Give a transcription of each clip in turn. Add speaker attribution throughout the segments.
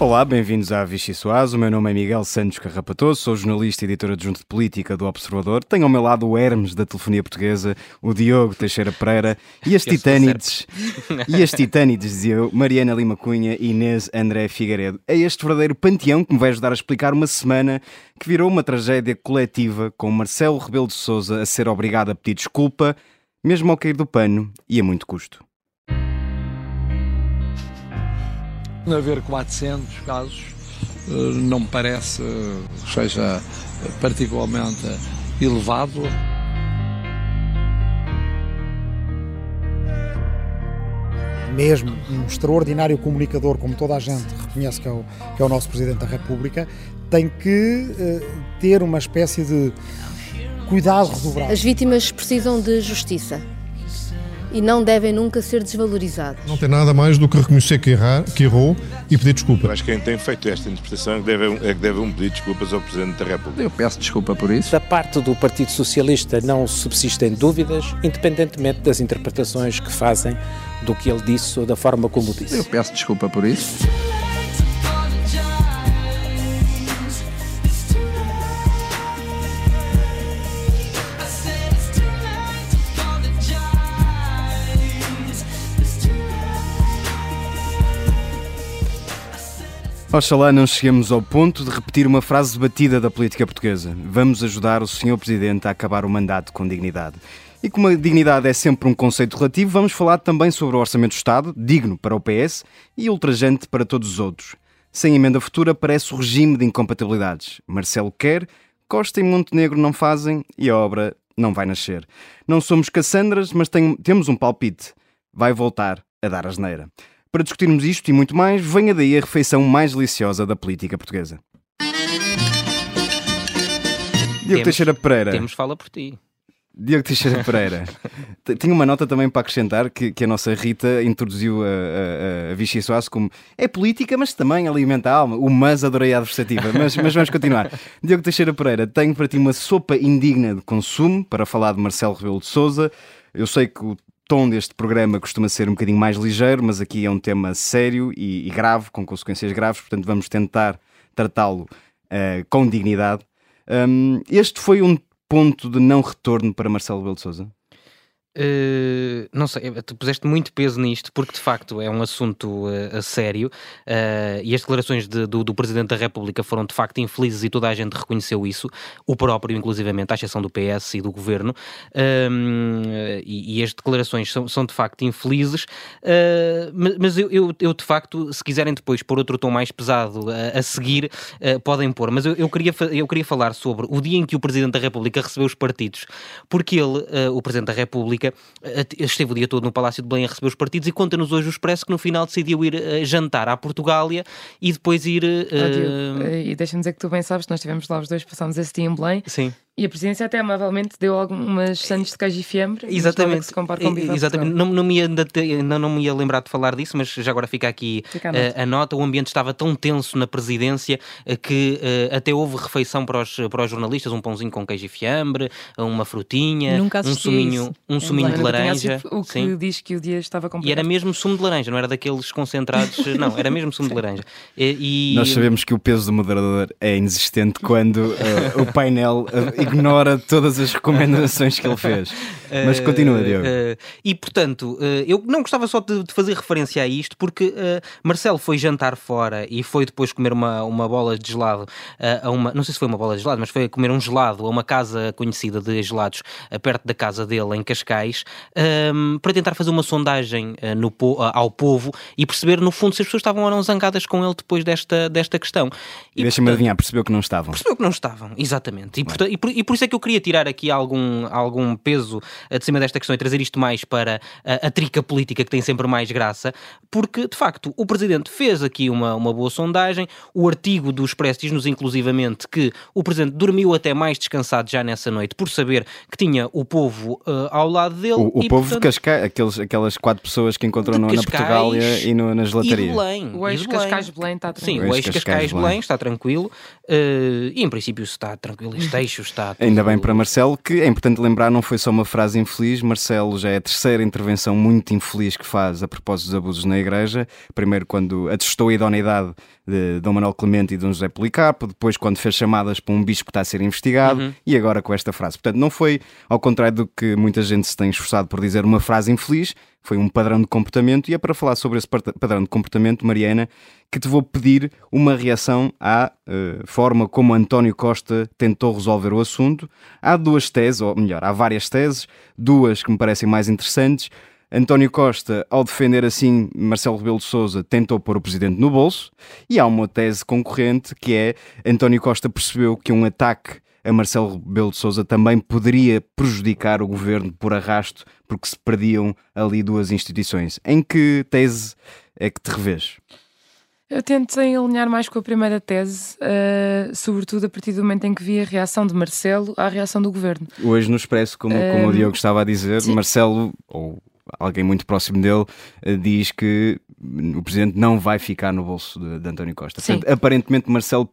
Speaker 1: Olá, bem-vindos à Vichy Soaz. O meu nome é Miguel Santos Carrapatoso, sou jornalista e editor adjunto de política do Observador. Tenho ao meu lado o Hermes da telefonia portuguesa, o Diogo Teixeira Pereira e as titânides, e as titânides, dizia eu, Mariana Lima Cunha e Inês André Figueiredo. É este verdadeiro panteão que me vai ajudar a explicar uma semana que virou uma tragédia coletiva com Marcelo Rebelo de Sousa a ser obrigado a pedir desculpa, mesmo ao cair do pano e a muito custo.
Speaker 2: Haver 400 casos eh, não me parece seja particularmente elevado.
Speaker 3: Mesmo um extraordinário comunicador, como toda a gente reconhece que é o, que é o nosso Presidente da República, tem que uh, ter uma espécie de cuidado redobrado.
Speaker 4: As vítimas precisam de justiça e não devem nunca ser desvalorizados.
Speaker 5: Não tem nada mais do que reconhecer que, errar, que errou e pedir desculpa.
Speaker 6: Acho que quem tem feito esta interpretação é que deve, é que deve um pedir desculpas ao Presidente da República.
Speaker 7: Eu peço desculpa por isso.
Speaker 8: Da parte do Partido Socialista não subsistem dúvidas, independentemente das interpretações que fazem do que ele disse ou da forma como disse.
Speaker 7: Eu peço desculpa por isso.
Speaker 1: Oxalá não cheguemos ao ponto de repetir uma frase batida da política portuguesa. Vamos ajudar o Sr. Presidente a acabar o mandato com dignidade. E como a dignidade é sempre um conceito relativo, vamos falar também sobre o Orçamento do Estado, digno para o PS e ultrajante para todos os outros. Sem emenda futura parece o regime de incompatibilidades. Marcelo quer, Costa e Montenegro não fazem e a obra não vai nascer. Não somos Cassandras, mas tem, temos um palpite. Vai voltar a dar asneira. Para discutirmos isto e muito mais, venha daí a refeição mais deliciosa da política portuguesa. Diogo Teixeira Pereira.
Speaker 9: Temos fala por ti.
Speaker 1: Diogo Teixeira Pereira. Tinha uma nota também para acrescentar que, que a nossa Rita introduziu a, a, a Vichy Soares como é política, mas também alimenta a alma. O mas adorei a adversativa, mas, mas vamos continuar. Diogo Teixeira Pereira, tenho para ti uma sopa indigna de consumo para falar de Marcelo Rebelo de Souza. Eu sei que o tom deste programa costuma ser um bocadinho mais ligeiro, mas aqui é um tema sério e, e grave, com consequências graves, portanto vamos tentar tratá-lo uh, com dignidade. Um, este foi um ponto de não retorno para Marcelo Belo de Souza?
Speaker 9: Uh, não sei, tu puseste muito peso nisto, porque de facto é um assunto uh, sério. Uh, e as declarações de, do, do, Presidente da República foram de facto infelizes e toda a gente reconheceu isso, o próprio, inclusivamente, à exceção do PS e do Governo, ehm, e, e, as declarações são, são de facto infelizes, mas eu, eu, eu, de facto, se quiserem depois pôr outro tom mais pesado a, a seguir, podem pôr, mas eu, eu, queria, eu queria falar sobre o dia em que o Presidente da República recebeu os partidos, porque ele, o Presidente da República, esteve o dia todo no Palácio de Belém a receber os partidos e conta-nos hoje o Expresso que no final decidiu ir uh, jantar à Portugália e depois ir. Uh...
Speaker 10: Oh, e deixa-me dizer que tu bem sabes, nós estivemos lá os dois, passámos esse dia em Belém.
Speaker 9: Sim.
Speaker 10: E a presidência até amavelmente deu algumas sandes de queijo e fiambre.
Speaker 9: Exatamente.
Speaker 10: Se compara com
Speaker 9: Exatamente. Não, não, me ia, não, não me ia lembrar de falar disso, mas já agora fica aqui fica a, nota. a, nota. O ambiente estava tão tenso na presidência que uh, até houve refeição para os, para os jornalistas, um pãozinho com queijo e fiambre, uma frutinha,
Speaker 10: Nunca
Speaker 9: um suminho, um suminho de laranja.
Speaker 10: O que Sim. diz que o dia estava completo.
Speaker 9: E era mesmo sumo de laranja, não era daqueles concentrados, não, era mesmo sumo de laranja.
Speaker 1: E, Nós sabemos que o peso do moderador é inexistente quando uh, o painel uh, ignora todas as recomendações que ele fez. Mas continua, Diogo. Uh,
Speaker 9: uh, e portanto, uh, eu não gostava só de, de, fazer referência a isto, porque Marcelo foi jantar fora e foi depois comer uma, uma bola de gelado a uma. Não sei se foi uma bola de gelado, mas foi comer um gelado a uma casa conhecida de gelados perto da casa dele, em Cascais, um, para tentar fazer uma sondagem no, ao povo e perceber, no fundo, se as pessoas estavam ou não zangadas com ele depois desta, desta questão.
Speaker 1: E, Deixa-me adivinhar, percebeu que não estavam.
Speaker 9: Percebeu que não estavam, exatamente. E, portanto, e, por, e por isso é que eu queria tirar aqui algum, algum peso de cima desta questão e trazer isto mais para a, a trica política que tem sempre mais graça, porque de facto o Presidente fez aqui uma, uma boa sondagem, o artigo do Expresso diz-nos inclusivamente que o Presidente dormiu até mais descansado já nessa noite por saber que tinha o povo uh, ao lado dele.
Speaker 1: O, o e, povo portanto, de Cascais, aqueles, aquelas quatro pessoas que encontrou no, na Portugália e no, nas gelatarias.
Speaker 10: E Belém, o ex-Cascais-Belém está tranquilo.
Speaker 9: Sim, o ex-Cascais-Belém está tranquilo uh, e em princípio se está tranquilo, este eixo está...
Speaker 1: Ainda bem para Marcelo, que é importante lembrar, não foi só uma frase frase infeliz. Marcelo já é a terceira intervenção muito infeliz que faz a propósito dos abusos na Igreja. Primeiro, quando atestou a idoneidade de Dom Manuel Clemente e de Dom José Policarpo, depois, quando fez chamadas para um bispo que está a ser investigado, uhum. e agora com esta frase. Portanto, não foi, ao contrário do que muita gente se tem esforçado por dizer, uma frase infeliz, foi um padrão de comportamento. E é para falar sobre esse padrão de comportamento, Mariana, que te vou pedir uma reação à uh, forma como António Costa tentou resolver o assunto. Há duas teses, ou melhor, há várias teses, duas que me parecem mais interessantes. António Costa, ao defender assim Marcelo Rebelo de Sousa, tentou pôr o presidente no bolso, e há uma tese concorrente que é António Costa percebeu que um ataque a Marcelo Rebelo de Sousa também poderia prejudicar o governo por arrasto, porque se perdiam ali duas instituições. Em que tese é que te revês?
Speaker 10: Eu tentei alinhar mais com a primeira tese, uh, sobretudo a partir do momento em que vi a reação de Marcelo à reação do governo.
Speaker 1: Hoje no Expresso, como, como o eh, Diogo estava a dizer, sim. Marcelo, ou alguém muito próximo dele, uh, diz que o presidente não vai ficar no bolso de, de António Costa. Portanto, aparentemente Marcelo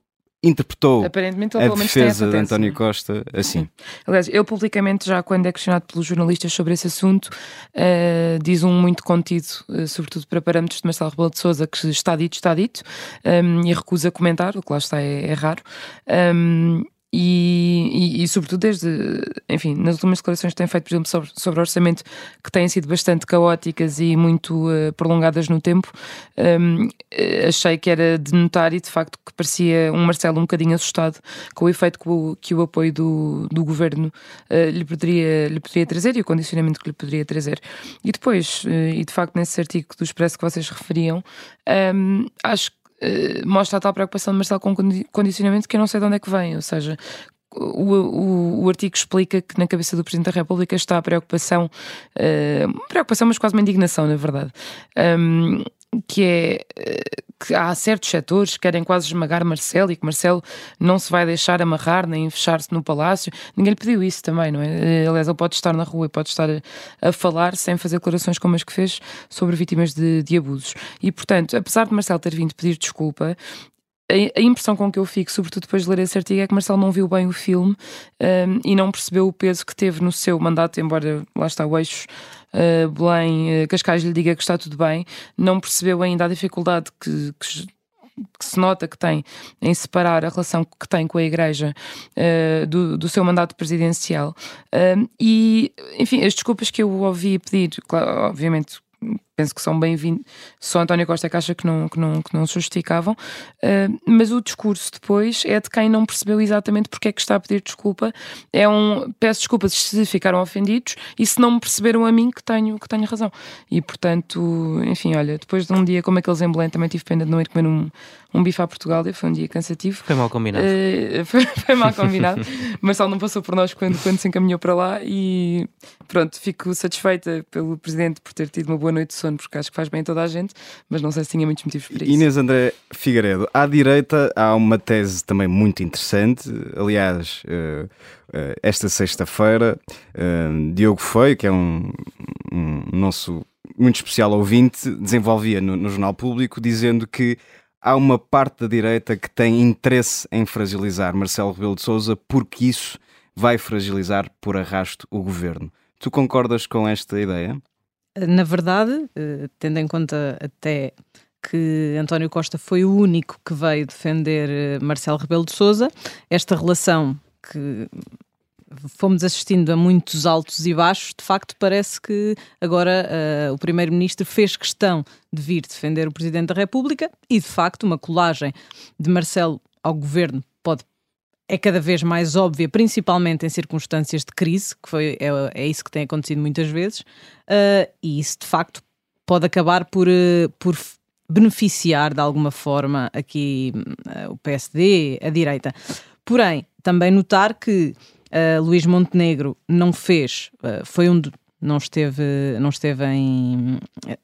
Speaker 1: interpretou Aparentemente, a defesa de António Costa assim.
Speaker 10: Aliás, eu publicamente, já quando é questionado pelos jornalistas sobre esse assunto, uh, diz um muito contido, uh, sobretudo para parâmetros de Marcelo Rebelo de Sousa, que está dito, está dito, um, ehm, e recusa comentar, o que lá está é, é raro. Um, ehm, e, e, e, sobretudo desde, enfim, nas últimas declarações que tem feito, por exemplo, sobre, sobre orçamento, que têm sido bastante caóticas e muito uh, prolongadas no tempo, um, eh, achei que era de notar e de facto que parecia um Marcelo um bocadinho assustado com o efeito que o, que o apoio do, do governo uh, lhe, poderia, lhe poderia trazer e o condicionamento que lhe poderia trazer. E depois, uh, e de facto nesse artigo do Expresso que vocês referiam, um, acho que mostra a tal preocupação de Marcelo com condicionamento que eu não sei de onde é que vem, ou seja, o, o, o, artigo explica que na cabeça do Presidente da República está a preocupação, uh, preocupação, mas quase uma indignação, na verdade. Um, que é eh, que há certos setores que querem quase esmagar Marcelo e que Marcelo não se vai deixar amarrar nem fechar-se no palácio. Ninguém lhe pediu isso também, não é? Eh, aliás, ele pode estar na rua e pode estar a, a falar sem fazer declarações como as que fez sobre vítimas de, de abusos. E, portanto, apesar de Marcelo ter vindo pedir desculpa, a, impressão com que eu fico, sobretudo depois de ler esse artigo, é que Marcelo não viu bem o filme um, e não percebeu o peso que teve no seu mandato, embora lá está o eixo uh, Belém, uh, Cascais lhe diga que está tudo bem, não percebeu ainda a dificuldade que, que que se nota que tem em separar a relação que tem com a Igreja uh, do, do, seu mandato presidencial. Uh, e, enfim, as desculpas que eu ouvi pedir, claro, obviamente penso que são bem-vindos. Só António Costa é que acha que não, que não, que não se justificavam, uh, mas o discurso depois é de quem não percebeu exatamente porque é que está a pedir desculpa. É um peço desculpas se ficaram ofendidos e se não me perceberam a mim que tenho, que tenho razão. E portanto, enfim, olha, depois de um dia como aqueles em Belém, também tive pena de não ir comer um, um bife à Portugal, foi um dia cansativo.
Speaker 9: Foi mal combinado.
Speaker 10: Uh, foi, foi, mal combinado. Marcelo não passou por nós quando, quando se encaminhou para lá e pronto, fico satisfeita pelo Presidente por ter tido uma boa noite de sono, porque acho que faz bem a toda a gente, mas não sei se tinha muitos motivos para isso.
Speaker 1: Inês André Figueiredo, à direita há uma tese também muito interessante, aliás, uh, uh, esta sexta-feira, Diogo Feio, que é um, um nosso muito especial ouvinte, desenvolvia no, no Jornal Público, dizendo que há uma parte da direita que tem interesse em fragilizar Marcelo Rebelo de Sousa porque isso vai fragilizar por arrasto o governo. Tu concordas com esta ideia?
Speaker 11: Na verdade, eh, tendo em conta até que António Costa foi o único que veio defender eh, Marcelo Rebelo de Sousa, esta relação que fomos assistindo a muitos altos e baixos, de facto parece que agora uh, o Primeiro-Ministro fez questão de vir defender o Presidente da República e, de facto, uma colagem de Marcelo ao governo pode é cada vez mais óbvia, principalmente em circunstâncias de crise, que foi, é, é isso que tem acontecido muitas vezes, uh, e isso de facto pode acabar por, uh, por beneficiar de alguma forma aqui uh, o PSD, a direita. Porém, também notar que Luís Montenegro não fez, foi um, não esteve, não esteve em.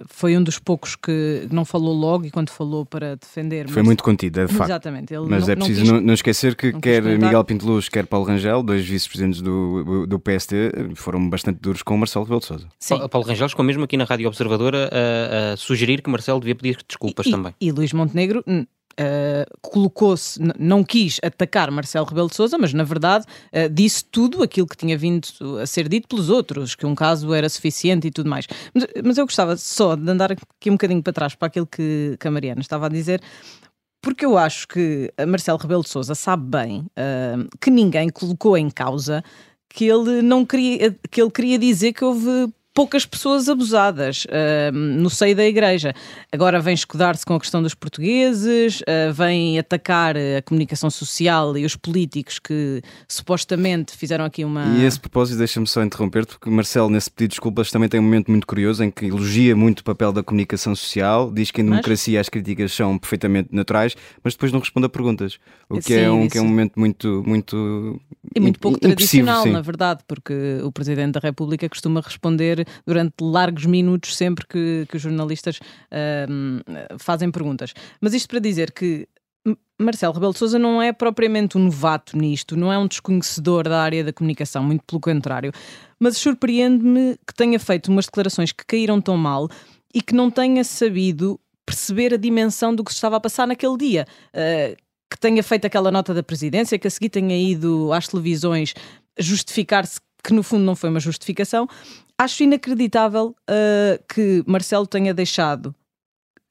Speaker 11: Foi um dos poucos que não falou logo e quando falou para defender.
Speaker 1: Foi mas, muito contido, é de facto.
Speaker 11: Exatamente.
Speaker 1: mas
Speaker 11: não,
Speaker 1: é preciso não, não, esquecer que quer Miguel Pinteluz, quer Paulo Rangel, dois vice-presidentes do, do PST, foram bastante duros com o Marcelo Rebelo de Sousa.
Speaker 9: Sim. Paulo Rangel ficou mesmo aqui na Rádio Observadora a, a sugerir que Marcelo devia pedir desculpas
Speaker 11: e,
Speaker 9: também.
Speaker 11: E Luís Montenegro uh, colocou-se, não quis atacar Marcelo Rebelo de Sousa, mas na verdade uh, disse tudo aquilo que tinha vindo a ser dito pelos outros, que um caso era suficiente e tudo mais. Mas, mas eu gostava só de andar aqui um bocadinho para trás para aquilo que, que a Mariana estava a dizer, porque eu acho que Marcelo Rebelo de Sousa sabe bem uh, que ninguém colocou em causa que ele não queria que ele queria dizer que houve poucas pessoas abusadas uh, no seio da igreja. Agora vem escudar-se com a questão dos portugueses, uh, vem atacar a comunicação social e os políticos que supostamente fizeram aqui uma.
Speaker 1: E a esse propósito, deixa-me só interromper, porque Marcelo, nesse pedido de desculpas, também tem um momento muito curioso em que elogia muito o papel da comunicação social, diz que em democracia mas... as críticas são perfeitamente naturais, mas depois não responde a perguntas. O que, sim, é, um, que é um momento muito. muito
Speaker 11: e muito pouco tradicional, sim. na verdade, porque o Presidente da República costuma responder durante largos minutos sempre que, que os jornalistas uh, fazem perguntas. Mas isto para dizer que Marcelo Rebelo de Sousa não é propriamente um novato nisto, não é um desconhecedor da área da comunicação, muito pelo contrário. Mas surpreende-me que tenha feito umas declarações que caíram tão mal e que não tenha sabido perceber a dimensão do que se estava a passar naquele dia. Uh, que tenha feito aquela nota da presidência, que a seguir tenha ido às televisões justificar-se que no fundo não foi uma justificação. Acho inacreditável uh, que Marcelo tenha deixado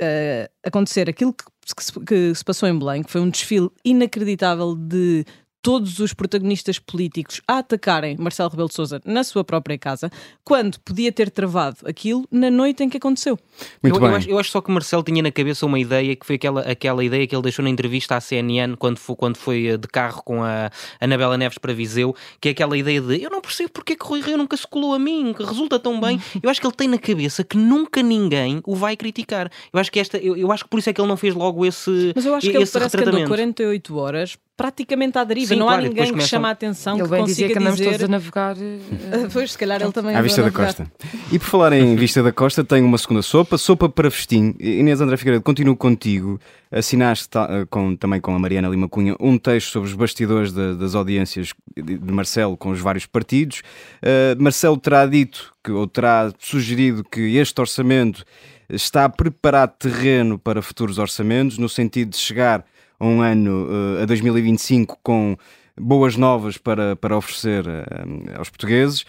Speaker 11: uh, acontecer aquilo que, que, se, que, se, passou em Belém, que foi um desfile inacreditável de todos os protagonistas políticos a atacarem Marcelo Rebelo de Sousa na sua própria casa, quando podia ter travado aquilo na noite em que aconteceu.
Speaker 9: Muito eu, bem. Eu acho, eu, acho, só que Marcelo tinha na cabeça uma ideia que foi aquela, aquela ideia que ele deixou na entrevista à CNN quando foi, quando foi eh, de carro com a Anabela Neves para Viseu, que é aquela ideia de eu não percebo porque é que Rui Rio nunca se colou a mim, que resulta tão bem. Eu acho que ele tem na cabeça que nunca ninguém o vai criticar. Eu acho que esta, eu, eu acho que por isso é que ele não fez logo esse
Speaker 11: Mas eu acho que ele parece que andou 48 horas praticamente à deriva. Sim, não claro, há ninguém que chame a atenção
Speaker 10: ele
Speaker 11: que consiga
Speaker 10: dizer que andamos
Speaker 11: dizer...
Speaker 10: todos a navegar. Uh...
Speaker 11: pois, se calhar ele também
Speaker 1: À vista da costa. E por falar em vista da costa, tenho uma segunda sopa, sopa para festim. Inês André Figueiredo, continuo contigo. Assinaste eh, com, também com a Mariana Lima Cunha um texto sobre os bastidores de, das audiências de Marcelo com os vários partidos. Uh, Marcelo terá dito que, ou terá sugerido que este orçamento está a preparar terreno para futuros orçamentos, no sentido de chegar um ano, uh, a 2025, com boas novas para, para oferecer uh, aos portugueses.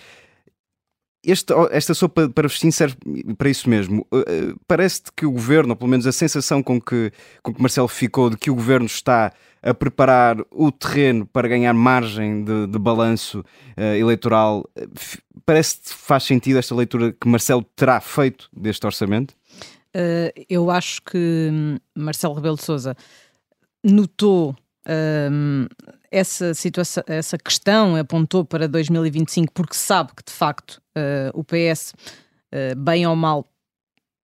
Speaker 1: Este, esta sopa para festim serve para isso mesmo. Uh, Parece-te que o governo, ou pelo menos a sensação com que, com que Marcelo ficou de que o governo está a preparar o terreno para ganhar margem de, de balanço uh, eleitoral, parece-te faz sentido esta leitura que Marcelo terá feito deste orçamento?
Speaker 11: Uh, eu acho que hum, Marcelo Rebelo de Souza notou um, essa situação, essa questão, apontou para 2025 porque sabe que de facto uh, o PS, uh, eh, bem ou mal,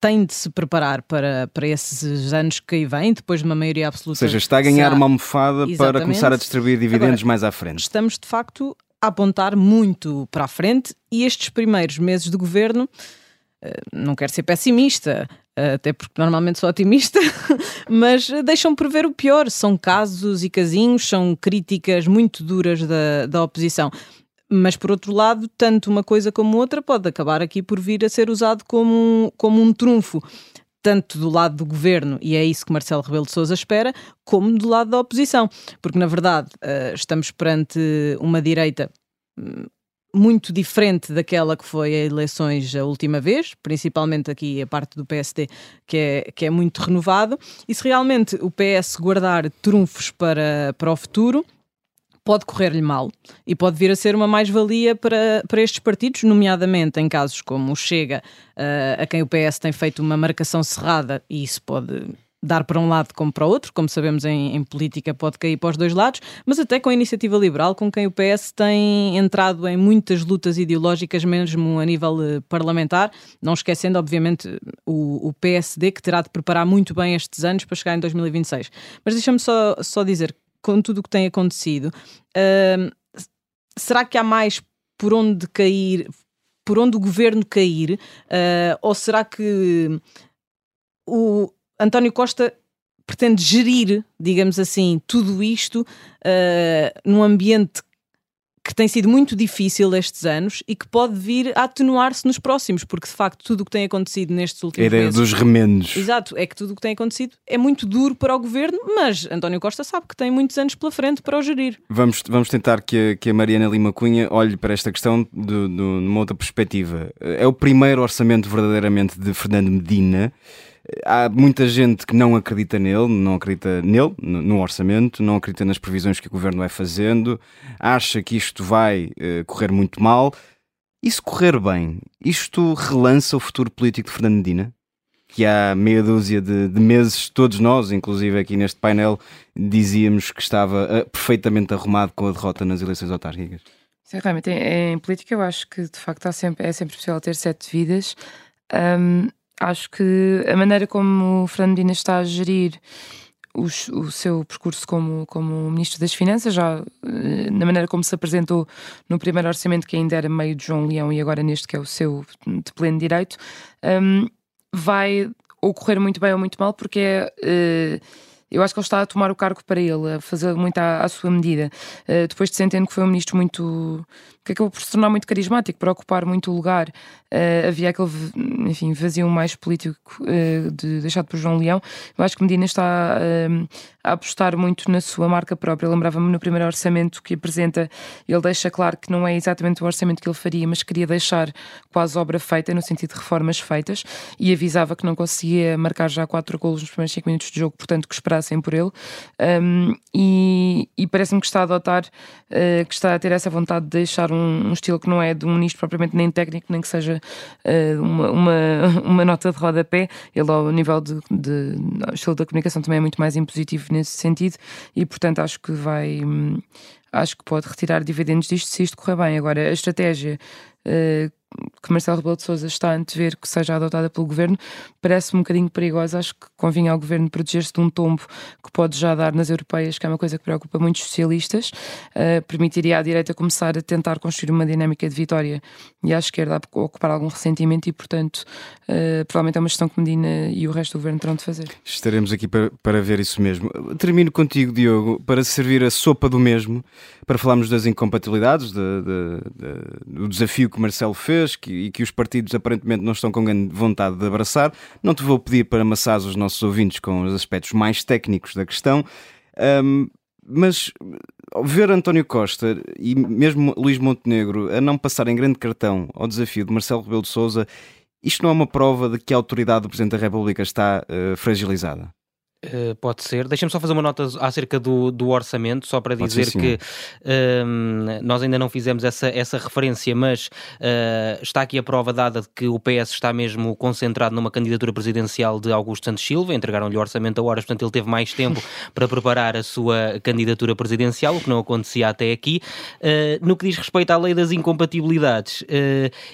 Speaker 11: tem de se preparar para, para esses anos que aí vêm, depois de uma maioria absoluta.
Speaker 1: Ou seja, está a ganhar uma almofada Exatamente. para começar a distribuir dividendos Agora, mais à frente.
Speaker 11: Estamos de facto a apontar muito para a frente e estes primeiros meses de governo eh, não quero ser pessimista, até porque normalmente sou otimista, mas deixam prever o pior. São casos e casinhos, são críticas muito duras da, da oposição. Mas, por outro lado, tanto uma coisa como outra pode acabar aqui por vir a ser usado como, como um trunfo tanto do lado do governo, e é isso que Marcelo Rebelo de Sousa espera, como do lado da oposição. Porque, na verdade, eh, estamos perante uma direita hum, muito diferente daquela que foi a eleições a última vez, principalmente aqui a parte do PSD, que é, que é muito renovado. E se realmente o PS guardar trunfos para, para o futuro, pode correr-lhe mal e pode vir a ser uma mais-valia para, para estes partidos, nomeadamente em casos como o Chega, uh, a quem o PS tem feito uma marcação cerrada, e isso pode dar para um lado como para o outro, como sabemos em, em, política pode cair para os dois lados, mas até com a iniciativa liberal, com quem o PS tem entrado em muitas lutas ideológicas, mesmo a nível eh, parlamentar, não esquecendo, obviamente, o, o, PSD, que terá de preparar muito bem estes anos para chegar em 2026. Mas deixa-me só, só dizer, com tudo o que tem acontecido, uh, será que há mais por onde cair, por onde o governo cair, uh, ou será que o, António Costa pretende gerir, digamos assim, tudo isto uh, num ambiente que tem sido muito difícil estes anos e que pode vir a atenuar-se nos próximos, porque de facto tudo o que tem acontecido nestes últimos
Speaker 1: a ideia
Speaker 11: meses.
Speaker 1: dos remendos.
Speaker 11: Exato, é que tudo o que tem acontecido é muito duro para o governo, mas António Costa sabe que tem muitos anos pela frente para o gerir.
Speaker 1: Vamos, vamos tentar que a, que a Mariana Lima Cunha olhe para esta questão de, de, numa outra perspectiva. É o primeiro orçamento verdadeiramente de Fernando Medina. Há muita gente que não acredita nele, não acredita nele, no orçamento, não acredita nas previsões que o governo vai fazendo, acha que isto vai uh, correr muito mal. E se correr bem, isto relança o futuro político de Fernando Medina? Que há meia dúzia de, de meses, todos nós, inclusive aqui neste painel, dizíamos que estava uh, perfeitamente arrumado com a derrota nas eleições autárquicas.
Speaker 10: Sim, realmente, em, em política eu acho que de facto sempre, é sempre possível ter sete vidas. Um, acho que a maneira como o Fernando está a gerir o, o, seu percurso como, como Ministro das Finanças, já eh, na maneira como se apresentou no primeiro orçamento, que ainda era meio de João Leão, e agora neste que é o seu de pleno direito, um, vai ocorrer muito bem ou muito mal, porque é. Uh, eu acho que ele está a tomar o cargo para ele, a fazer muito à, à sua medida. Uh, depois de se entender que foi um ministro muito. que acabou por se tornar muito carismático, para ocupar muito lugar. Uh, havia aquele, enfim, vazio mais político uh, de, deixado por João Leão. Eu acho que Medina está a apostar muito na sua marca própria. Lembrava-me no primeiro orçamento que apresenta, ele deixa claro que não é exatamente o orçamento que ele faria, mas queria deixar quase obra feita, no sentido de reformas feitas, e avisava que não conseguia marcar já quatro golos nos primeiros cinco minutos de jogo, portanto que esperassem por ele. Um, e, e parece-me que está a adotar, uh, que está a ter essa vontade de deixar um, um, estilo que não é de um ministro propriamente nem técnico, nem que seja uh, uma, uma, uma, nota de rodapé. Ele, ao nível de, de, estilo da comunicação, também é muito mais impositivo nesse sentido e, portanto, acho que vai. Hum, acho que pode retirar dividendos disto se isto correr bem. Agora, a estratégia uh, que Marcelo Rebelo de Sousa está a antever que seja adotada pelo governo parece um bocadinho perigosa. Acho que convinha ao governo proteger-se de um tombo que pode já dar nas europeias, que é uma coisa que preocupa muitos socialistas. Uh, permitiria à direita começar a tentar construir uma dinâmica de vitória e à esquerda a ocupar algum ressentimento e, portanto, uh, provavelmente é uma gestão que Medina e o resto do governo terão de fazer.
Speaker 1: Estaremos aqui para, para ver isso mesmo. Termino contigo, Diogo, para servir a sopa do mesmo, para falarmos das incompatibilidades, de, de, de, do desafio que Marcelo fez que, e que os partidos aparentemente não estão com grande vontade de abraçar. Não te vou pedir para amassar os nossos ouvintes com os aspectos mais técnicos da questão, um, mas ver António Costa e mesmo Luís Montenegro a não passarem grande cartão ao desafio de Marcelo Rebelo de Sousa, isto não é uma prova de que a autoridade do Presidente da República está uh, fragilizada?
Speaker 9: Uh, pode ser. Deixa-me só fazer uma nota acerca do, do orçamento, só para dizer ser, que uh, nós ainda não fizemos essa, essa referência, mas uh, está aqui a prova dada de que o PS está mesmo concentrado numa candidatura presidencial de Augusto Santos Silva. Entregaram-lhe o orçamento a horas, portanto, ele teve mais tempo para preparar a sua candidatura presidencial, o que não acontecia até aqui. Eh, no que diz respeito à lei das incompatibilidades,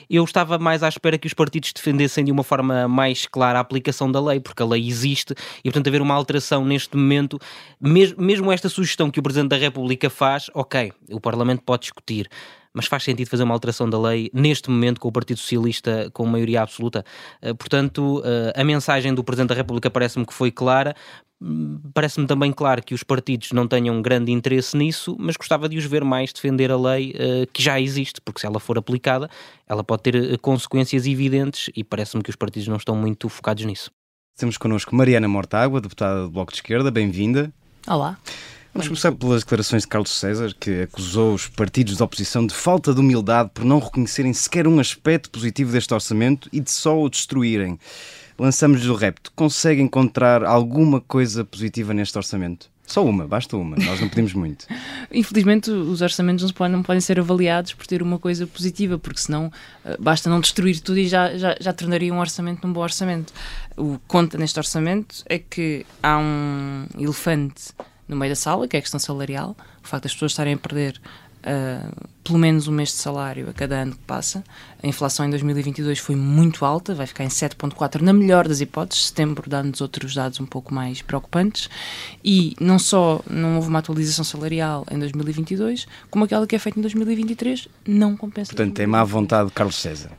Speaker 9: eu estava mais à espera que os partidos defendessem de uma forma mais clara a aplicação da lei, porque a lei existe e, portanto, haver uma uma alteração neste momento, mesmo, esta sugestão que o Presidente da República faz, ok, o Parlamento pode discutir, mas faz sentido fazer uma alteração da lei neste momento com o Partido Socialista com maioria absoluta. Eh, portanto, eh, a mensagem do Presidente da República parece-me que foi clara. Parece-me também claro que os partidos não tenham grande interesse nisso, mas gostava de os ver mais defender a lei uh, que já existe, porque se ela for aplicada, ela pode ter consequências evidentes e parece-me que os partidos não estão muito focados nisso.
Speaker 1: Temos connosco Mariana Mortágua, deputada do Bloco de Esquerda, bem-vinda.
Speaker 12: Olá.
Speaker 1: Vamos começar pelas declarações de Carlos César, que acusou os partidos de oposição de falta de humildade por não reconhecerem sequer um aspecto positivo deste orçamento e de só o destruírem. Lançamos-lhe o repto. Consegue encontrar alguma coisa positiva neste orçamento? Só uma, basta uma, nós não pedimos muito.
Speaker 12: Infelizmente, os orçamentos não podem, não podem, ser avaliados por ter uma coisa positiva, porque senão uh, basta não destruir tudo e já, já, já tornaria um orçamento um bom orçamento. O que conta neste orçamento é que há um elefante no meio da sala, que é a questão salarial, o facto das pessoas estarem a perder uh, pelo menos um mês de salário a cada ano que passa. A inflação em 2022 foi muito alta, vai ficar em 7,4% na melhor das hipóteses. Setembro dá-nos outros dados um pouco mais preocupantes. E não só não houve uma atualização salarial em 2022, como aquela que é feita em 2023 não compensa.
Speaker 1: Portanto, tem má vontade de Carlos César.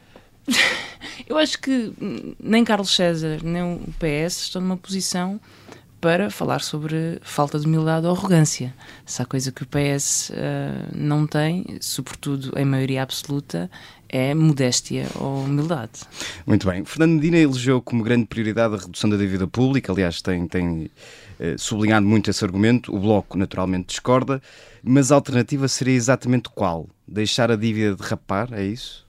Speaker 12: Eu acho que nem Carlos César nem o PS estão numa posição para falar sobre falta de humildade ou arrogância. Se há coisa que o PS uh, não tem, sobretudo em maioria absoluta, é modéstia ou humildade.
Speaker 1: Muito bem. Fernando Medina elegeu como grande prioridade a redução da dívida pública, aliás, tem, tem eh, sublinhado muito esse argumento. O Bloco, naturalmente, discorda, mas a alternativa seria exatamente qual? Deixar a dívida derrapar? É isso?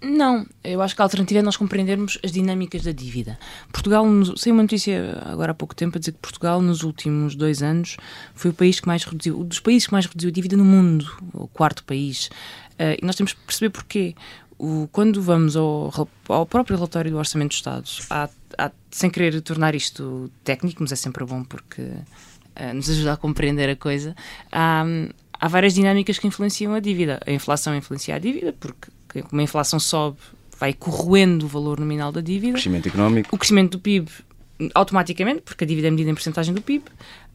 Speaker 12: Não, eu acho que a alternativa é nós compreendermos as dinâmicas da dívida. Portugal, saiu uma notícia agora há pouco tempo a dizer que Portugal, nos últimos dois anos, foi o país que mais reduziu, um dos países que mais reduziu a dívida no mundo, o quarto país. Uh, e nós temos que perceber porquê. O, quando vamos ao, ao, próprio relatório do Orçamento do Estado, há, há, sem querer tornar isto técnico, mas é sempre bom porque uh, nos ajuda a compreender a coisa, há, há várias dinâmicas que influenciam a dívida. A inflação influencia a dívida, porque como a inflação sobe, vai corroendo o valor nominal da dívida. O
Speaker 1: crescimento económico.
Speaker 12: O crescimento do PIB, automaticamente, porque a dívida é medida em porcentagem do PIB.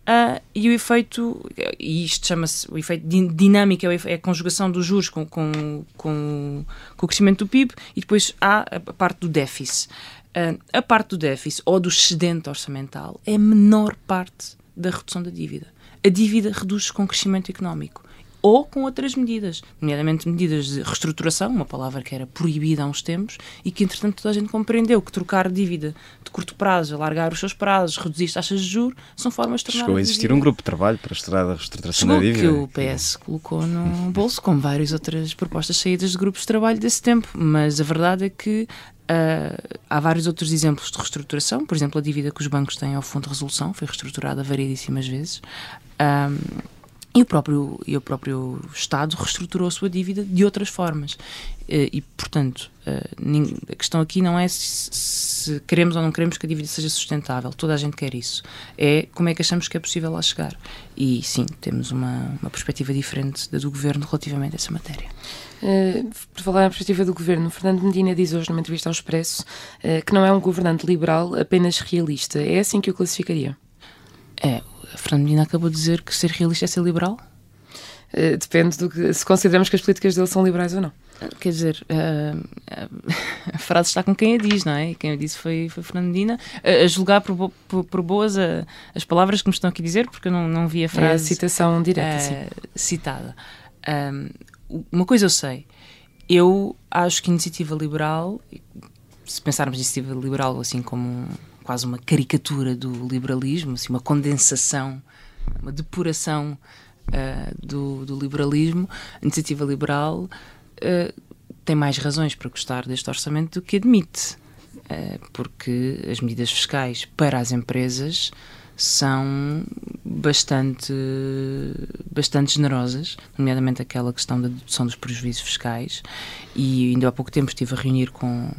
Speaker 12: Uh, e o efeito, e isto chama-se o efeito dinâmico, é, é a conjugação dos juros com, com, com, com, o crescimento do PIB, e depois há a parte do déficit. Uh, a parte do déficit ou do excedente orçamental é a menor parte da redução da dívida. A dívida reduz-se com o crescimento económico ou com outras medidas, nomeadamente medidas de reestruturação, uma palavra que era proibida há uns tempos e que, entretanto, toda a gente compreendeu que trocar dívida de curto prazo, alargar os seus prazos, reduzir as taxas de juros, são formas de tornar
Speaker 1: Chegou a existir um grupo de trabalho para estudar a reestruturação Chegou da dívida.
Speaker 12: que o PS colocou no bolso, com várias outras propostas saídas de grupos de trabalho desse tempo, mas a verdade é que Uh, há vários outros exemplos de reestruturação, por exemplo, a dívida que os bancos têm ao Fundo de Resolução foi reestruturada variedíssimas vezes. Um, e o próprio, e o próprio Estado reestruturou a sua dívida de outras formas. Eh, e, portanto, eh, a questão aqui não é se queremos ou não queremos que a dívida seja sustentável. Toda a gente quer isso. É como é que achamos que é possível lá chegar. E, sim, temos uma, uma perspectiva diferente da do Governo relativamente a essa matéria.
Speaker 10: Uh, por falar na perspectiva do Governo, Fernando Medina diz hoje numa entrevista ao Expresso uh, que não é um governante liberal, apenas realista. É assim que o classificaria?
Speaker 12: É, a Fernando Medina acabou de dizer que ser realista é ser liberal?
Speaker 10: Uh, depende do que se consideramos que as políticas dele são liberais ou não.
Speaker 12: Quer dizer, uh, a frase está com quem a diz, não é? E quem a disse foi, foi Fernando Medina. Uh, a julgar por, por, por boas a, as palavras que me estão aqui a dizer, porque eu não, não vi a frase. É a
Speaker 10: citação direta,
Speaker 12: citada. uma coisa eu sei, eu acho que iniciativa liberal, se pensarmos em iniciativa liberal assim como quase uma caricatura do liberalismo, assim, uma condensação, uma depuração uh, do, do, liberalismo, a iniciativa liberal uh, tem mais razões para gostar deste orçamento do que admite, uh, porque as medidas fiscais para as empresas são bastante, bastante generosas, nomeadamente aquela questão da dedução dos prejuízos fiscais. E ainda há pouco tempo estive a reunir com,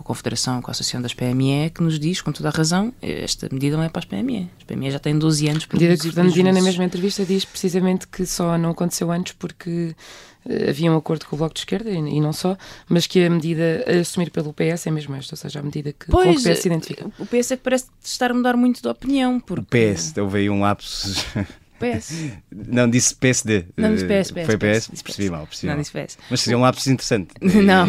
Speaker 12: com a Confederação, com a Associação das PME, que nos diz, com toda a razão, esta medida não é para as PME. As PME já têm 12 anos para
Speaker 10: medida que Medina, na mesma entrevista, diz precisamente que só não aconteceu antes porque uh, havia um acordo com o Bloco de Esquerda, e, e, não só, mas que a medida a assumir pelo PS é mesmo esta, ou seja, a medida que,
Speaker 12: pois,
Speaker 10: com que o PS se identifica.
Speaker 12: O PS é que parece estar a mudar muito de opinião. Porque...
Speaker 1: O PS, houve aí um lapso
Speaker 12: PS.
Speaker 1: Não, disse PSD.
Speaker 12: Não, disse PS, PS.
Speaker 1: Foi PS?
Speaker 12: PS.
Speaker 1: Percebi mal, percebi
Speaker 12: não,
Speaker 1: mal.
Speaker 12: disse PS.
Speaker 1: Mas seria um lápis interessante.
Speaker 12: Não.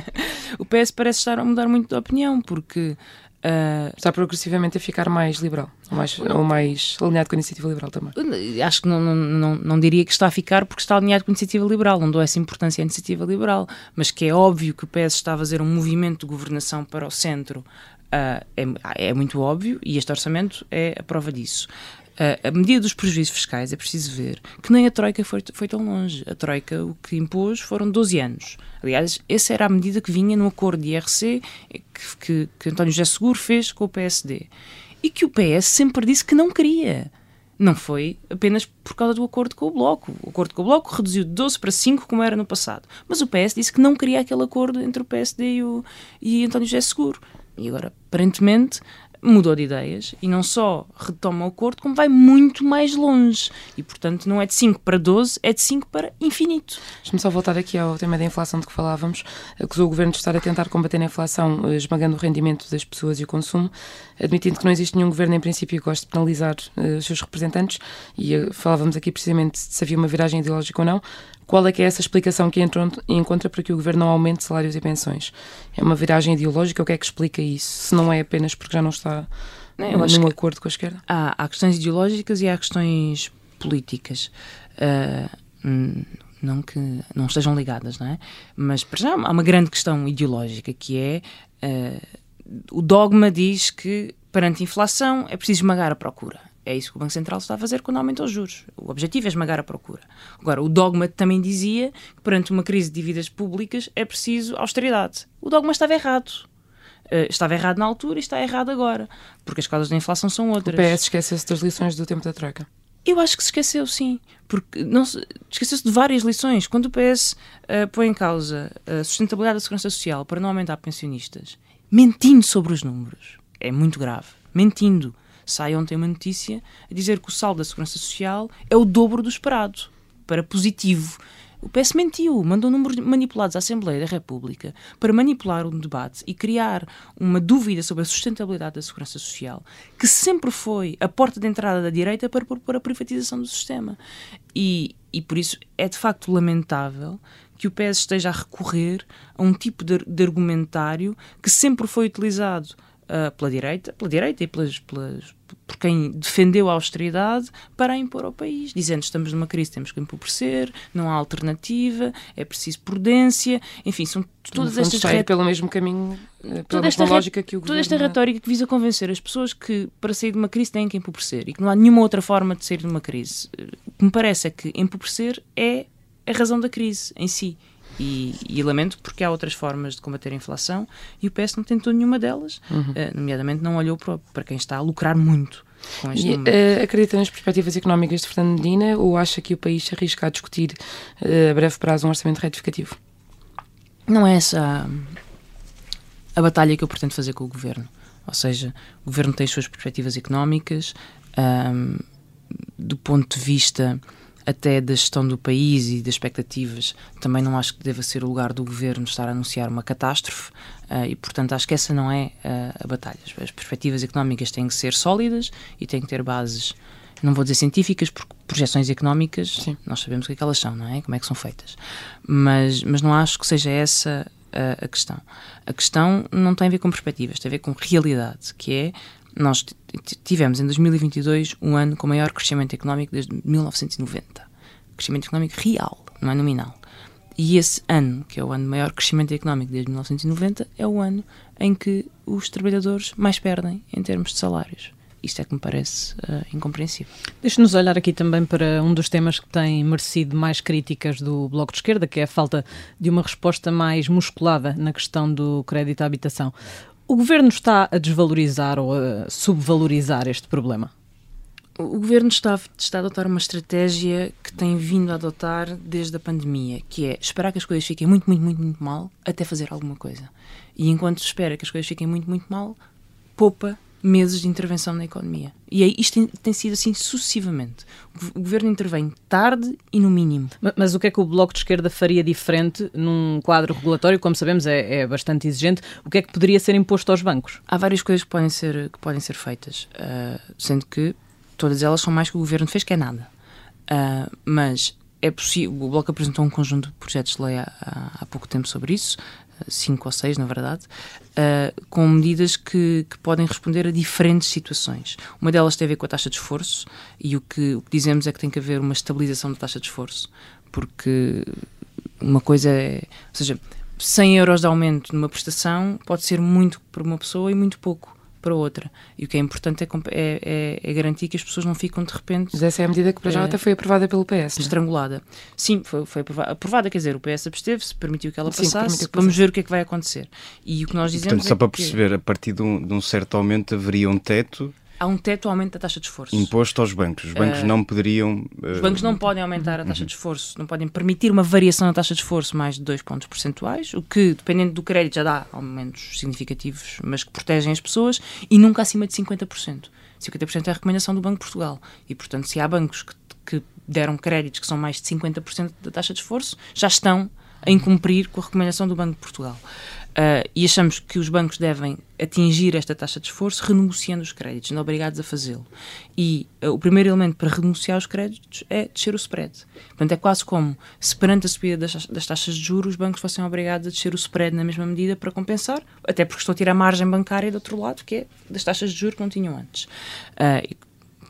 Speaker 12: o PS parece estar a mudar muito de opinião, porque...
Speaker 10: Uh... Está progressivamente a ficar mais liberal, ou mais, ou mais alinhado com a iniciativa liberal também.
Speaker 12: Acho que não, não, não, não diria que está a ficar porque está alinhado com a iniciativa liberal, não dou essa importância à iniciativa liberal, mas que é óbvio que o PS está a fazer um movimento de governação para o centro, uh, é, é muito óbvio e este orçamento é a prova disso. A medida dos prejuízos fiscais, é preciso ver que nem a Troika foi, foi tão longe. A Troika o que impôs foram 12 anos. Aliás, essa era a medida que vinha no acordo de IRC que, que, que António José Seguro fez com o PSD. E que o PS sempre disse que não queria. Não foi apenas por causa do acordo com o Bloco. O acordo com o Bloco reduziu de 12 para 5, como era no passado. Mas o PS disse que não queria aquele acordo entre o PSD e, o, e António José Seguro. E agora, aparentemente, mudou de ideias e não só retoma o acordo, como vai muito mais longe. E, portanto, não é de 5 para 12, é de 5 para infinito.
Speaker 10: Deixa-me só voltar aqui ao tema da inflação de que falávamos. Acusou o governo de estar a tentar combater a inflação, eh, esmagando o rendimento das pessoas e o consumo, admitindo que não existe nenhum governo em princípio que goste de penalizar uh, os seus representantes. E uh, falávamos aqui precisamente se havia uma viragem ideológica ou não. Qual é que é essa explicação que encontra para que o governo não aumente salários e pensões? É uma viragem ideológica? O que é que explica isso? Se não é apenas porque já não está eu num acordo com a esquerda?
Speaker 12: Há, há questões ideológicas e há questões políticas. Uh, não que não estejam ligadas, não é? Mas para já há uma grande questão ideológica que é uh, o dogma diz que perante a inflação é preciso esmagar a procura. É isso que o Banco Central está a fazer quando aumenta os juros. O objetivo é esmagar a procura. Agora, o dogma também dizia que perante uma crise de dívidas públicas é preciso austeridade. O dogma estava errado. Uh, estava errado na altura e está errado agora, porque as causas da inflação são outras.
Speaker 10: O PS esqueceu-se das lições do tempo da Troika.
Speaker 12: Eu acho que se esqueceu, sim. Porque esqueceu-se de várias lições. Quando o PS uh, põe em causa a sustentabilidade da segurança social para não aumentar pensionistas, mentindo sobre os números, é muito grave. Mentindo. Sai ontem uma notícia a dizer que o saldo da segurança social é o dobro do esperado, para positivo. O PS mentiu, mandou números manipulados à Assembleia da República para manipular um debate e criar uma dúvida sobre a sustentabilidade da segurança social, que sempre foi a porta de entrada da direita para propor a privatização do sistema. E, e por isso é de facto lamentável que o PS esteja a recorrer a um tipo de, de argumentário que sempre foi utilizado uh, pela direita, pela direita e pelas, pelas, por quem defendeu a austeridade para a impor ao país, dizendo estamos numa crise, temos que empobrecer, não há alternativa, é preciso prudência, enfim, são todas estas
Speaker 10: ret... pelo mesmo caminho, eh, pela toda mesma lógica que o
Speaker 12: Toda esta retórica que visa convencer as pessoas que para sair de uma crise têm que empobrecer e que não há nenhuma outra forma de sair de uma crise. O que me parece é que empobrecer é a razão da crise em si e, e, lamento porque há outras formas de combater a inflação e o PS não tentou nenhuma delas, uhum. uh, nomeadamente não olhou para, para quem está a lucrar muito. Com este
Speaker 10: e, uh, acredita nas perspectivas económicas de Fernando Medina ou acha que o país se arrisca a discutir uh, a breve prazo um orçamento retificativo?
Speaker 12: Não é essa a, a batalha que eu pretendo fazer com o governo. Ou seja, o governo tem as suas perspectivas económicas, um, do ponto de vista até da gestão do país e das expectativas, também não acho que deva ser o lugar do governo estar a anunciar uma catástrofe uh, e, portanto, acho que essa não é uh, a batalha. As perspectivas económicas têm que ser sólidas e têm que ter bases, não vou dizer científicas, porque projeções económicas Sim. nós sabemos o que é que elas são, não é? Como é que são feitas. Mas, mas não acho que seja essa a, a questão. A questão não tem a ver com perspectivas, tem a ver com realidade, que é nós tivemos em 2022 um ano com maior crescimento económico desde 1990. Crescimento económico real, não é nominal. E esse ano, que é o ano de maior crescimento económico desde 1990, é o ano em que os trabalhadores mais perdem em termos de salários. Isto é que me parece uh, incompreensível.
Speaker 11: Deixe-nos olhar aqui também para um dos temas que tem merecido mais críticas do Bloco de Esquerda, que é a falta de uma resposta mais musculada na questão do crédito à habitação. O governo está a desvalorizar ou a subvalorizar este problema?
Speaker 12: O governo está, está a adotar uma estratégia que tem vindo a adotar desde a pandemia, que é esperar que as coisas fiquem muito, muito, muito, muito mal até fazer alguma coisa. E enquanto espera que as coisas fiquem muito, muito mal, poupa meses de intervenção na economia. E aí isto tem, tem, sido assim sucessivamente. O governo intervém tarde e no mínimo.
Speaker 11: Mas, mas, o que é que o Bloco de Esquerda faria diferente num quadro regulatório, como sabemos é, é, bastante exigente, o que é que poderia ser imposto aos bancos?
Speaker 12: Há várias coisas que podem ser, que podem ser feitas, uh, sendo que todas elas são mais que o governo fez, que é nada. Uh, mas é possível, o Bloco apresentou um conjunto de projetos de lei há, há pouco tempo sobre isso, cinco ou seis, na verdade, uh, com medidas que, que, podem responder a diferentes situações. Uma delas tem a ver com a taxa de esforço, e o que, o que dizemos é que tem que haver uma estabilização da taxa de esforço, porque uma coisa é. Ou seja, 100 euros de aumento numa prestação pode ser muito para uma pessoa e muito pouco para outra. E o que é importante é, é, é, é, garantir que as pessoas não ficam de repente.
Speaker 10: Mas essa é a medida que para já é, até foi aprovada pelo PS.
Speaker 12: É? Estrangulada. Sim, foi, foi aprovada, aprovada, quer dizer, o PS absteve-se, permitiu que ela Sim, passasse. Que vamos ver o que é que vai acontecer. E o que nós dizemos.
Speaker 1: Portanto, só
Speaker 12: é
Speaker 1: para perceber, a partir de um, de um certo aumento haveria um teto
Speaker 12: há um teto ao aumento da taxa de esforço.
Speaker 1: Imposto aos bancos. Os bancos uh, não poderiam.
Speaker 12: Uh... Os bancos não podem aumentar a taxa uhum. de esforço, não podem permitir uma variação da taxa de esforço mais de 2 pontos percentuais, o que, dependendo do crédito, já dá aumentos significativos, mas que protegem as pessoas, e nunca acima de 50%. 50% é a recomendação do Banco de Portugal. E, portanto, se há bancos que, que deram créditos que são mais de 50% da taxa de esforço, já estão a incumprir com a recomendação do Banco de Portugal. Uh, e achamos que os bancos devem atingir esta taxa de esforço renegociando os créditos, não obrigados a fazê-lo. E uh, o primeiro elemento para renegociar os créditos é descer o spread. Portanto, é quase como se perante a subida das, das taxas de juros os bancos fossem obrigados a descer o spread na mesma medida para compensar, até porque estão a tirar margem bancária do outro lado, que é das taxas de juros que não tinham antes. Uh,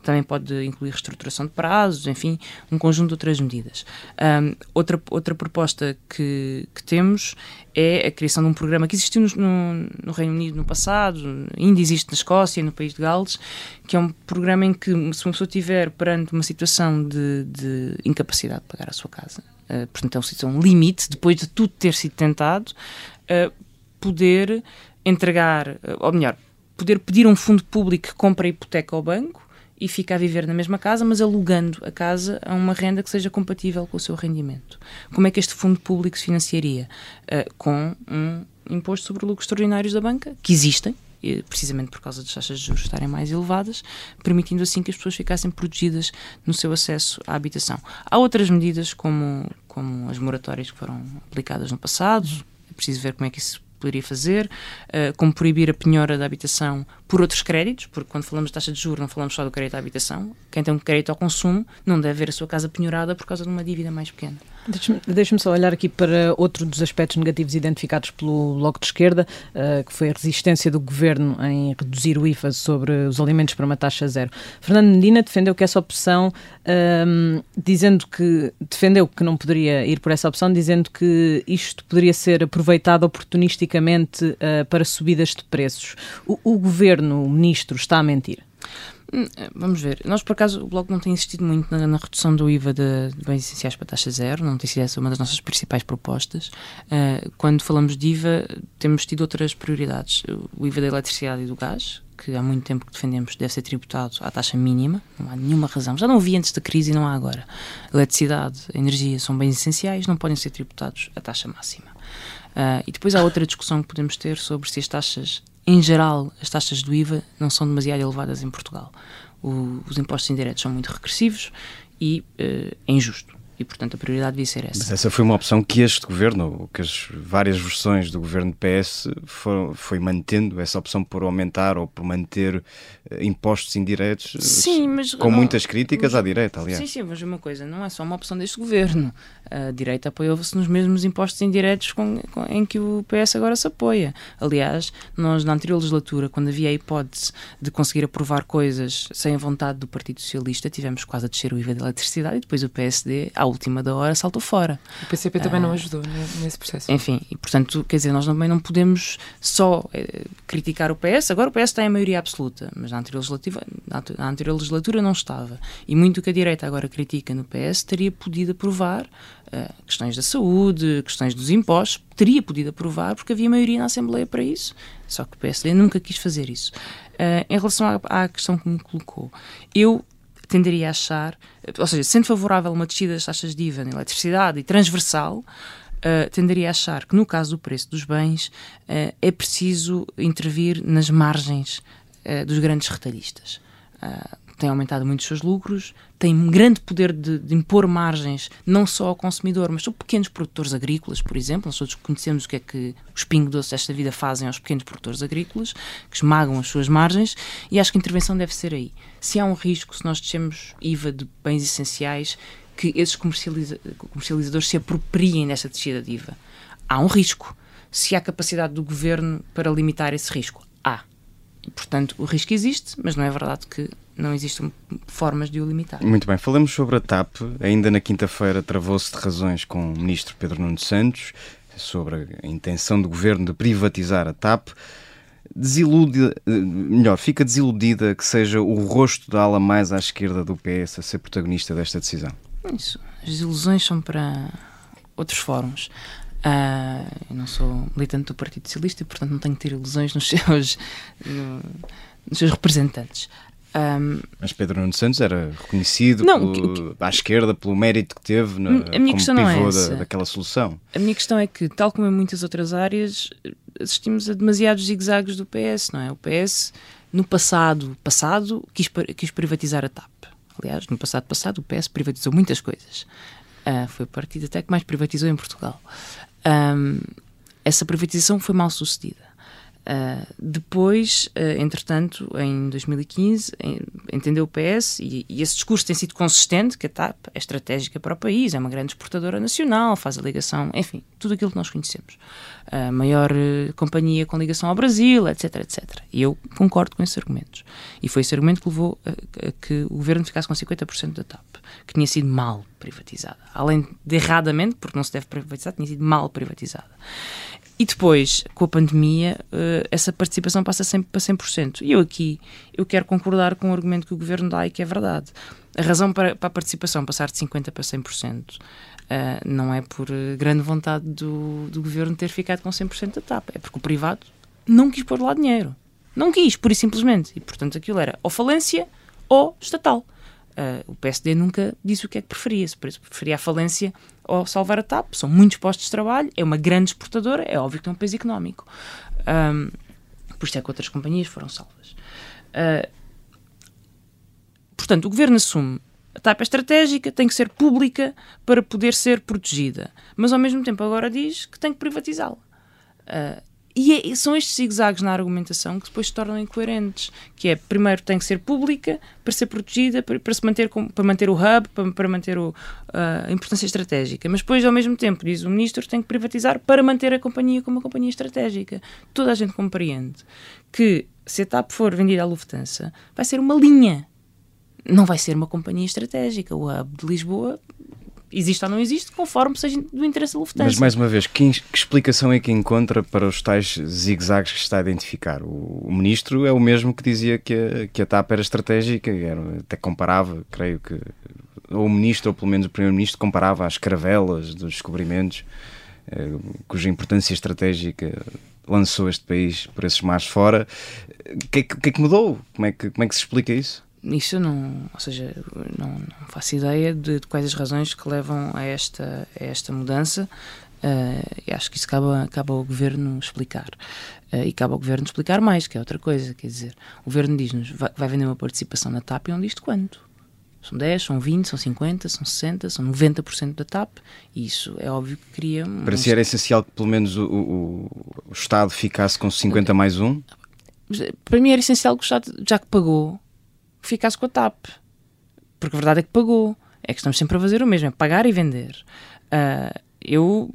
Speaker 12: também pode incluir reestruturação de prazos, enfim, um conjunto de outras medidas. Um, outra, outra proposta que, que, temos é a criação de um programa que existiu no, no, Reino Unido no passado, ainda existe na Escócia no país de Gales, que é um programa em que, se uma pessoa estiver perante uma situação de, de incapacidade de pagar a sua casa, uh, portanto, é um limite, depois de tudo ter sido tentado, uh, poder entregar, ou melhor, poder pedir um fundo público que compre a hipoteca ao banco e fica a viver na mesma casa, mas alugando a casa a uma renda que seja compatível com o seu rendimento. Como é que este fundo público se financiaria? Uh, com um imposto sobre lucros extraordinários da banca, que existem, precisamente por causa das taxas de juros estarem mais elevadas, permitindo assim que as pessoas ficassem protegidas no seu acesso à habitação. Há outras medidas, como, como as moratórias que foram aplicadas no passado, é preciso ver como é que isso poderia fazer, uh, como proibir a penhora da habitação por outros créditos, porque quando falamos de taxa de juros não falamos só do crédito à habitação. Quem tem um crédito ao consumo não deve ver a sua casa penhorada por causa de uma dívida mais pequena.
Speaker 11: Deixa-me deixa só olhar aqui para outro dos aspectos negativos identificados pelo Bloco de Esquerda, uh, que foi a resistência do Governo em reduzir o IFA sobre os alimentos para uma taxa zero. Fernando Medina defendeu que essa opção, um, dizendo que defendeu que não poderia ir por essa opção, dizendo que isto poderia ser aproveitado oportunisticamente uh, para subidas de preços. O, o Governo, o Ministro, está a mentir?
Speaker 12: Hum, vamos ver. Nós, por acaso, o Bloco não tem insistido muito na, na redução do IVA de, de, bens essenciais para taxa zero, não tem sido essa uma das nossas principais propostas. Uh, quando falamos de IVA, temos tido outras prioridades. O IVA da eletricidade e do gás, que há muito tempo que defendemos deve ser tributado à taxa mínima, não há nenhuma razão. Já não havia antes da crise e não há agora. Eletricidade, energia são bens essenciais, não podem ser tributados à taxa máxima. Uh, e depois há outra discussão que podemos ter sobre se as taxas em geral, as taxas do IVA não são demasiado elevadas em Portugal. O, os impostos indiretos são muito regressivos e uh, é injusto e, portanto, a prioridade devia ser essa.
Speaker 1: Mas essa foi uma opção que este governo, que as várias versões do governo PS foram, foi mantendo, essa opção por aumentar ou por manter uh, impostos indiretos,
Speaker 12: sim, mas,
Speaker 1: com não, muitas críticas mas, à direita, aliás.
Speaker 12: Sim, sim, mas uma coisa, não é só uma opção deste governo. A direita apoiou-se nos mesmos impostos indiretos com, com, em que o PS agora se apoia. Aliás, nós na anterior legislatura, quando havia a hipótese de conseguir aprovar coisas sem a vontade do Partido Socialista, tivemos quase a descer o IVA da eletricidade e depois o PSD, à última da hora, saltou fora.
Speaker 10: O PCP também não ah, ajudou nesse processo.
Speaker 12: Enfim, e portanto, quer dizer, nós também não podemos só eh, criticar o PS. Agora o PS tem a maioria absoluta, mas na anterior, legislativa, na anterior legislatura não estava. E muito que a direita agora critica no PS teria podido aprovar uh, questões da saúde, questões dos impostos, teria podido aprovar porque havia maioria na Assembleia para isso. Só que o PSD nunca quis fazer isso. Uh, em relação à, à questão que me colocou, eu tenderia a achar, ou seja, sendo favorável a uma descida das taxas de IVA na eletricidade e transversal, uh, tenderia a achar que no caso do preço dos bens uh, é preciso intervir nas margens uh, dos grandes retalhistas. tem aumentado muito os seus lucros, tem grande poder de, de, impor margens, não só ao consumidor, mas são pequenos produtores agrícolas, por exemplo. Nós todos conhecemos o que é que os pingo doces desta vida fazem aos pequenos produtores agrícolas, que esmagam as suas margens, e acho que a intervenção deve ser aí. Se há um risco, se nós descemos IVA de bens essenciais, que esses comercializa comercializadores se apropriem desta descida de IVA. Há um risco. Se há capacidade do governo para limitar esse risco, há. Portanto, o risco existe, mas não é verdade que não existem formas de o limitar.
Speaker 1: Muito bem, falamos sobre a TAP. Ainda na quinta-feira travou-se de razões com o ministro Pedro Nuno Santos sobre a intenção do governo de privatizar a TAP. Desilude, melhor, fica desiludida que seja o rosto da ala mais à esquerda do PS a ser protagonista desta decisão?
Speaker 12: Isso. As ilusões são para outros fóruns. Uh, eu não sou militante do Partido Socialista e, portanto, não tenho que ter ilusões nos seus, no, nos seus representantes. Um,
Speaker 1: Mas Pedro Nuno Santos era reconhecido não, pelo, que, à esquerda pelo mérito que teve na, a minha como não é da, daquela solução.
Speaker 12: A minha questão é que, tal como em muitas outras áreas, assistimos a demasiados zigzags do PS, não é? O PS, no passado, passado quis, quis privatizar a TAP. Aliás, no passado passado, o PS privatizou muitas coisas. Uh, foi o partido até que mais privatizou em Portugal. Um, essa privatização foi mal sucedida. Uh, depois, uh, entretanto, em 2015, em, entendeu o PS, e, e, esse discurso tem sido consistente, que a TAP é estratégica para o país, é uma grande exportadora nacional, faz a ligação, enfim, tudo aquilo que nós conhecemos. A maior uh, companhia com ligação ao Brasil, etc, etc. E eu concordo com esses argumentos. E foi esse argumento que levou a, a que o governo ficasse com 50% da TAP, que tinha sido mal privatizada. Além de erradamente, porque não se deve privatizar, tinha sido mal privatizada. E depois, com a pandemia, uh, essa participação passa sempre para 100%. E eu aqui, eu quero concordar com o argumento que o Governo dá e que é verdade. A razão para, para a participação passar de 50% para 100% uh, eh, não é por eh, grande vontade do, do Governo ter ficado com 100% da TAP. É porque o privado não quis pôr lá dinheiro. Não quis, pura e simplesmente. E, portanto, aquilo era ou falência ou estatal. Uh, o PSD nunca disse o que é que preferia, se preferia a falência ou salvar a TAP. São muitos postos de trabalho, é uma grande exportadora, é óbvio que é um país económico. Um, por isso é que outras companhias foram salvas. Uh, portanto, o governo assume a TAP é estratégica, tem que ser pública para poder ser protegida, mas ao mesmo tempo agora diz que tem que privatizá-la. Uh, e é, são estes zigzags na argumentação que depois se tornam incoerentes, que é, primeiro tem que ser pública para ser protegida, para, para se manter, para manter o hub, para, para manter o, uh, a importância estratégica, mas depois, ao mesmo tempo, diz o ministro, tem que privatizar para manter a companhia como uma companhia estratégica. Toda a gente compreende que se a TAP for vendida à Lufthansa, vai ser uma linha, não vai ser uma companhia estratégica. O hub de Lisboa existe ou não existe, conforme seja do interesse da Lufthansa.
Speaker 1: Mas, mais uma vez, que, que explicação é que encontra para os tais zigzags que está a identificar? O, o, ministro é o mesmo que dizia que a, que a TAP era estratégica, era, até comparava, creio que, ou o ministro, ou pelo menos o primeiro-ministro, comparava as caravelas dos descobrimentos, eh, cuja importância estratégica lançou este país por esses mares fora. O que, é que, que, é que mudou? Como é que, como é que se explica isso?
Speaker 12: Isso não, ou seja, não, não faço ideia de, de, quais as razões que levam a esta, a esta mudança. Uh, e acho que isso cabe, cabe ao governo explicar. Uh, e cabe ao governo explicar mais, que é outra coisa. Quer dizer, o governo diz-nos vai, vai vender uma participação na TAP e não diz de quanto. São 10, são 20, são 50, são 60, são 90% da TAP. E isso é óbvio que cria. Um...
Speaker 1: Para si era essencial que pelo menos o, o, o Estado ficasse com 50 mais 1?
Speaker 12: Para mim era essencial que o Estado, já que pagou, que ficasse com a TAP. Porque a verdade é que pagou. É que estamos sempre a fazer o mesmo, é pagar e vender. Uh, eu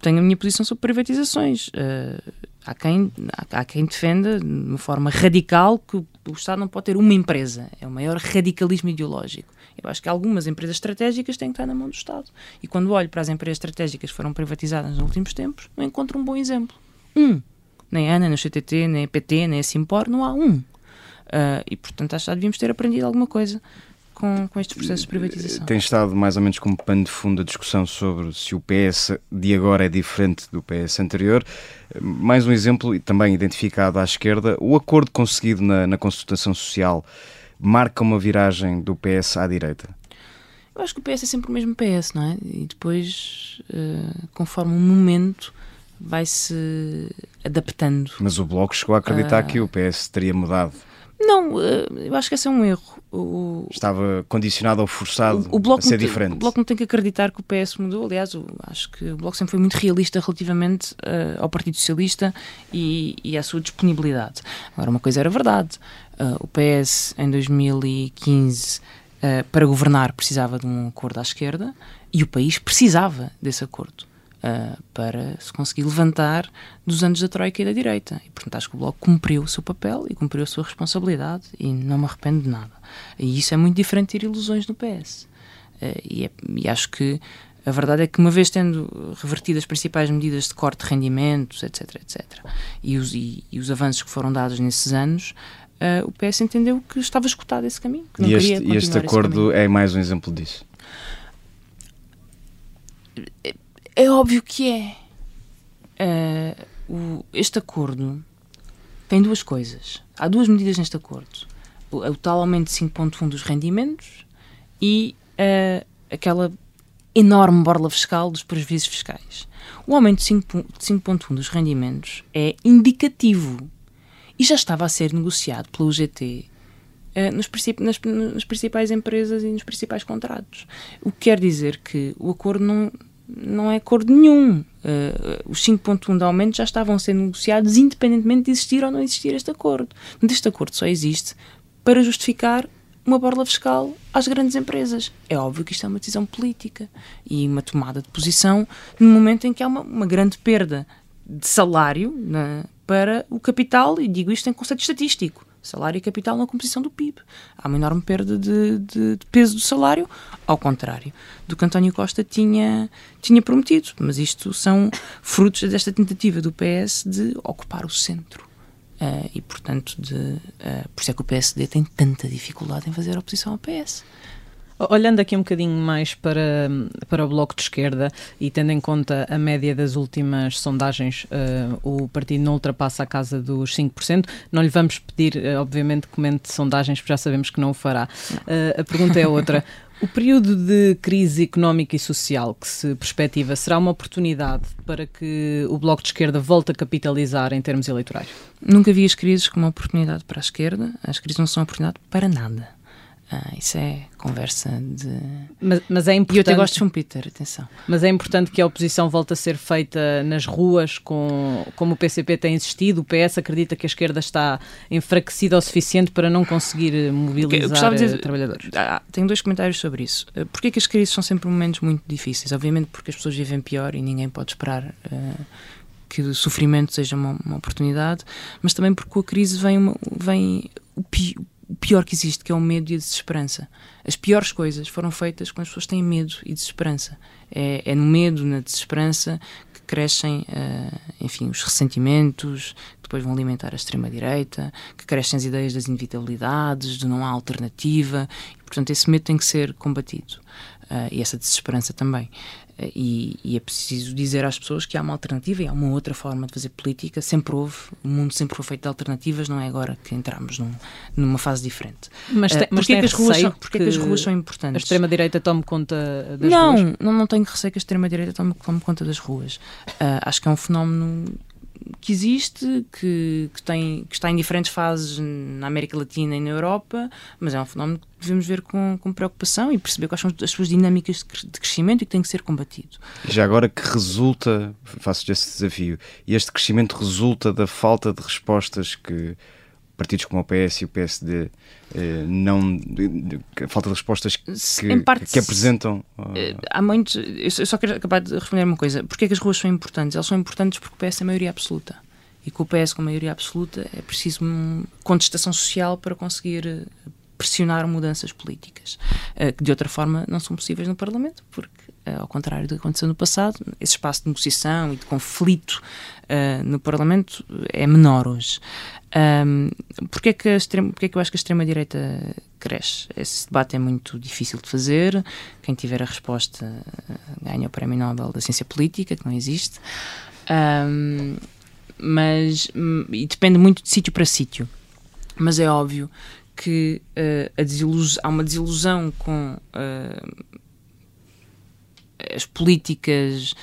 Speaker 12: tenho a minha posição sobre privatizações. Uh, há, quem, há, há, quem defenda de uma forma radical que o, Estado não pode ter uma empresa. É o maior radicalismo ideológico. Eu acho que algumas empresas estratégicas têm que estar na mão do Estado. E quando olho para as empresas estratégicas que foram privatizadas nos últimos tempos, não encontro um bom exemplo. Um. Nem a ANA, nem o CTT, nem a PT, nem a Simpor, não há um. Uh, e, portanto, acho que já devíamos ter aprendido alguma coisa com, com estes processos de privatização.
Speaker 1: Tem estado mais ou menos como pano de fundo a discussão sobre se o PS de agora é diferente do PS anterior. Mais um exemplo, também identificado à esquerda, o acordo conseguido na, na consultação social marca uma viragem do PS à direita?
Speaker 12: Eu acho que o PS é sempre o mesmo PS, não é? E depois, uh, conforme o momento, vai-se adaptando.
Speaker 1: Mas o Bloco chegou a acreditar uh... que o PS teria mudado.
Speaker 12: Não, eh, eu acho que esse é um erro. O,
Speaker 1: Estava condicionado ou forçado o, o bloco a ser diferente.
Speaker 12: O Bloco não tem que acreditar que o PS mudou. Aliás, acho que o Bloco sempre foi muito realista relativamente uh, ao Partido Socialista e, e, à sua disponibilidade. Agora, uma coisa era verdade. Uh, o PS, em 2015, uh, para governar, precisava de um acordo à esquerda e o país precisava desse acordo uh, para se conseguir levantar dos anos da Troika e da direita. E, portanto, acho que o Bloco cumpriu o seu papel e cumpriu a sua responsabilidade e não me arrependo de nada. E isso é muito diferente de ter ilusões no PS. Uh, e, é, e acho que a verdade é que, uma vez tendo revertido as principais medidas de corte de rendimentos, etc., etc., e os, e, e os avanços que foram dados nesses anos, uh, o PS entendeu que estava escutado esse caminho. Que não
Speaker 1: e,
Speaker 12: este,
Speaker 1: e este acordo é mais um exemplo disso?
Speaker 12: É óbvio que é. Uh, o, este acordo tem duas coisas. Há duas medidas neste acordo: o, o tal aumento de 5,1 dos rendimentos e uh, aquela enorme borla fiscal dos prejuízos fiscais. O aumento de 5,1 dos rendimentos é indicativo e já estava a ser negociado pelo UGT uh, nos, nas, nas principais empresas e nos principais contratos. O que quer dizer que o acordo não não é acordo nenhum. Uh, os 5.1 de aumento já estavam ser negociados independentemente de existir ou não existir este acordo. Este acordo só existe para justificar uma borla fiscal às grandes empresas. É óbvio que isto é uma decisão política e uma tomada de posição no momento em que há uma, uma grande perda de salário na, para o capital, e digo isto em conceito estatístico salário e capital na composição do PIB. Há uma enorme perda de, de, de, peso do salário, ao contrário do que António Costa tinha, tinha prometido. Mas isto são frutos desta tentativa do PS de ocupar o centro. Uh, e, portanto, de, uh, por isso é que o PSD tem tanta dificuldade em fazer oposição ao PS.
Speaker 11: Olhando aqui um bocadinho mais para, para o Bloco de Esquerda e tendo em conta a média das últimas sondagens, uh, o partido não ultrapassa a casa dos 5%. Não lhe vamos pedir, uh, obviamente, que comente sondagens, porque já sabemos que não o fará. Uh, a pergunta é outra. O período de crise económica e social que se perspectiva será uma oportunidade para que o Bloco de Esquerda volte a capitalizar em termos eleitorais?
Speaker 12: Nunca vi as crises como uma oportunidade para a esquerda. As crises não são oportunidade para nada. Ah, isso é conversa de.
Speaker 11: Mas, mas é importante.
Speaker 12: E eu até gosto de Schumpeter, atenção.
Speaker 11: Mas é importante que a oposição volte a ser feita nas ruas, com, como o PCP tem existido. O PS acredita que a esquerda está enfraquecida o suficiente para não conseguir mobilizar dizer, trabalhadores.
Speaker 12: Ah, tenho dois comentários sobre isso. Ah, porquê que as crises são sempre momentos muito difíceis? Obviamente porque as pessoas vivem pior e ninguém pode esperar. Uh, que o sofrimento seja uma, uma, oportunidade, mas também porque com a crise vem, uma, vem o, pi, o pior que existe, que é o medo e a desesperança. As piores coisas foram feitas quando as pessoas têm medo e desesperança. É, é no medo, na desesperança, que crescem, uh, enfim, os ressentimentos, que depois vão alimentar a extrema-direita, que crescem as ideias das inevitabilidades, de não há alternativa. E, portanto, esse medo tem que ser combatido. Uh, e essa desesperança também. E, e, é preciso dizer às pessoas que há uma alternativa e há uma outra forma de fazer política. Sempre houve, o mundo sempre foi feito de alternativas, não é agora que entramos num, numa fase diferente.
Speaker 11: Mas, uh,
Speaker 12: mas
Speaker 11: porquê,
Speaker 12: que as ruas são, porquê que, que as ruas são importantes?
Speaker 11: A extrema-direita tome conta das
Speaker 12: não,
Speaker 11: ruas?
Speaker 12: Não, não tenho receio que a extrema-direita tome, tome, conta das ruas. Uh, acho que é um fenómeno que existe, que, que, tem, que está em diferentes fases na América Latina e na Europa, mas é um fenómeno que devemos ver com, com preocupação e perceber quais são as suas dinâmicas de crescimento e que tem que ser combatido.
Speaker 1: Já agora que resulta, faço-te esse desafio, e este crescimento resulta da falta de respostas que partidos como o PS e o PSD eh, não a falta de respostas que, parte, que apresentam
Speaker 12: uh... há muitos eu só quero acabar de responder uma coisa. Porque é que as ruas são importantes? elas são importantes porque o PS é maioria absoluta. E com o PS com maioria absoluta é preciso contestação social para conseguir eh, pressionar mudanças políticas que de outra forma não são possíveis no Parlamento porque ao contrário do que aconteceu no passado esse espaço de negociação e de conflito no Parlamento é menor hoje um, porque, é que extrema, que eu acho que a extrema-direita cresce? Esse debate é muito difícil de fazer. Quem tiver a resposta ganha o Prémio Nobel da Ciência Política, que não existe. Um, mas e depende muito de sítio para sítio. Mas é óbvio que uh, há uma desilusão com uh, as políticas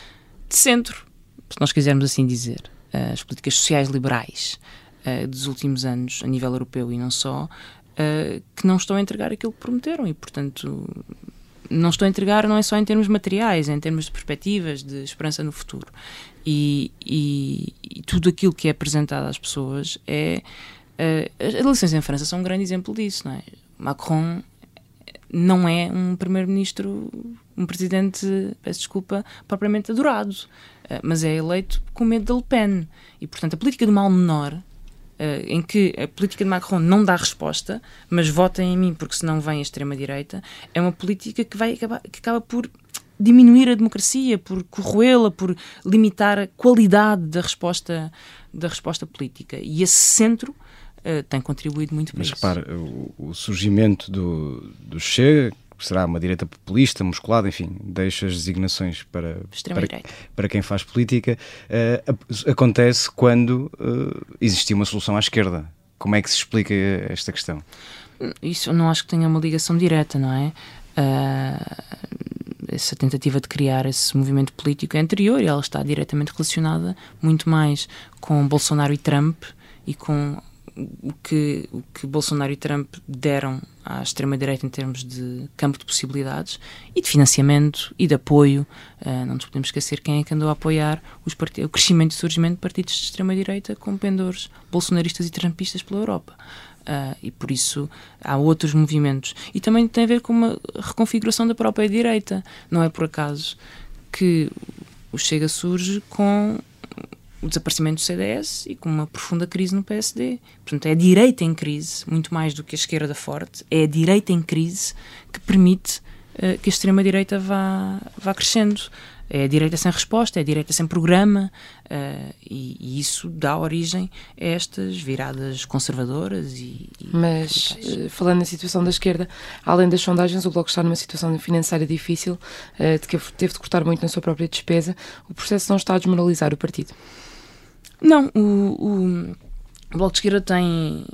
Speaker 12: de centro, se nós quisermos assim dizer, uh, as políticas sociais liberais dos últimos anos, a nível europeu e não só, que não estão a entregar aquilo que prometeram e, portanto, não estão a entregar não é só em termos materiais, é em termos de perspectivas, de esperança no futuro. E, e, e tudo aquilo que é apresentado às pessoas é. Uh, as eleições em França são um grande exemplo disso, não é? Macron não é um primeiro-ministro, um presidente, peço desculpa, propriamente adorado, mas é eleito com medo de Le Pen. E, portanto, a política do mal menor Uh, em que a política de Macron não dá resposta, mas votem em mim porque senão vem a extrema-direita, é uma política que, vai acabar, que acaba por diminuir a democracia, por corroê-la, por limitar a qualidade da resposta, da resposta política. E esse centro uh, tem contribuído muito para
Speaker 1: mas,
Speaker 12: isso.
Speaker 1: Mas repare, o, o, surgimento do, do Chega, será uma direita populista, musculada, enfim, deixa as designações para, para, para, quem faz política, uh, acontece quando uh, existia uma solução à esquerda. Como é que se explica esta questão?
Speaker 12: Isso eu não acho que tenha uma ligação direta, não é? Essa tentativa de criar esse movimento político é anterior e ela está diretamente relacionada muito mais com Bolsonaro e Trump e com o que, o que Bolsonaro e Trump deram à extrema-direita em termos de campo de possibilidades e de financiamento e de apoio. Uh, não nos podemos esquecer quem é que andou a apoiar o crescimento e surgimento de partidos de extrema-direita com pendores bolsonaristas e trumpistas pela Europa. Uh, e por isso há outros movimentos. E também tem a ver com uma reconfiguração da própria direita. Não é por acaso que o Chega surge com o desaparecimento do CDS e com uma profunda crise no PSD. Portanto, é a direita em crise, muito mais do que a esquerda forte, é a direita em crise que permite uh, que a extrema-direita vá, vá crescendo. É a direita sem resposta, é a direita sem programa, uh, e, e, isso dá origem a estas viradas conservadoras e. e
Speaker 10: Mas, uh, falando na situação da esquerda, além das sondagens, o Bloco está numa situação financeira difícil, uh, de que teve de cortar muito na sua própria despesa. O processo não está a desmoralizar o partido?
Speaker 12: Não, o, o, Bloco de Esquerda tem,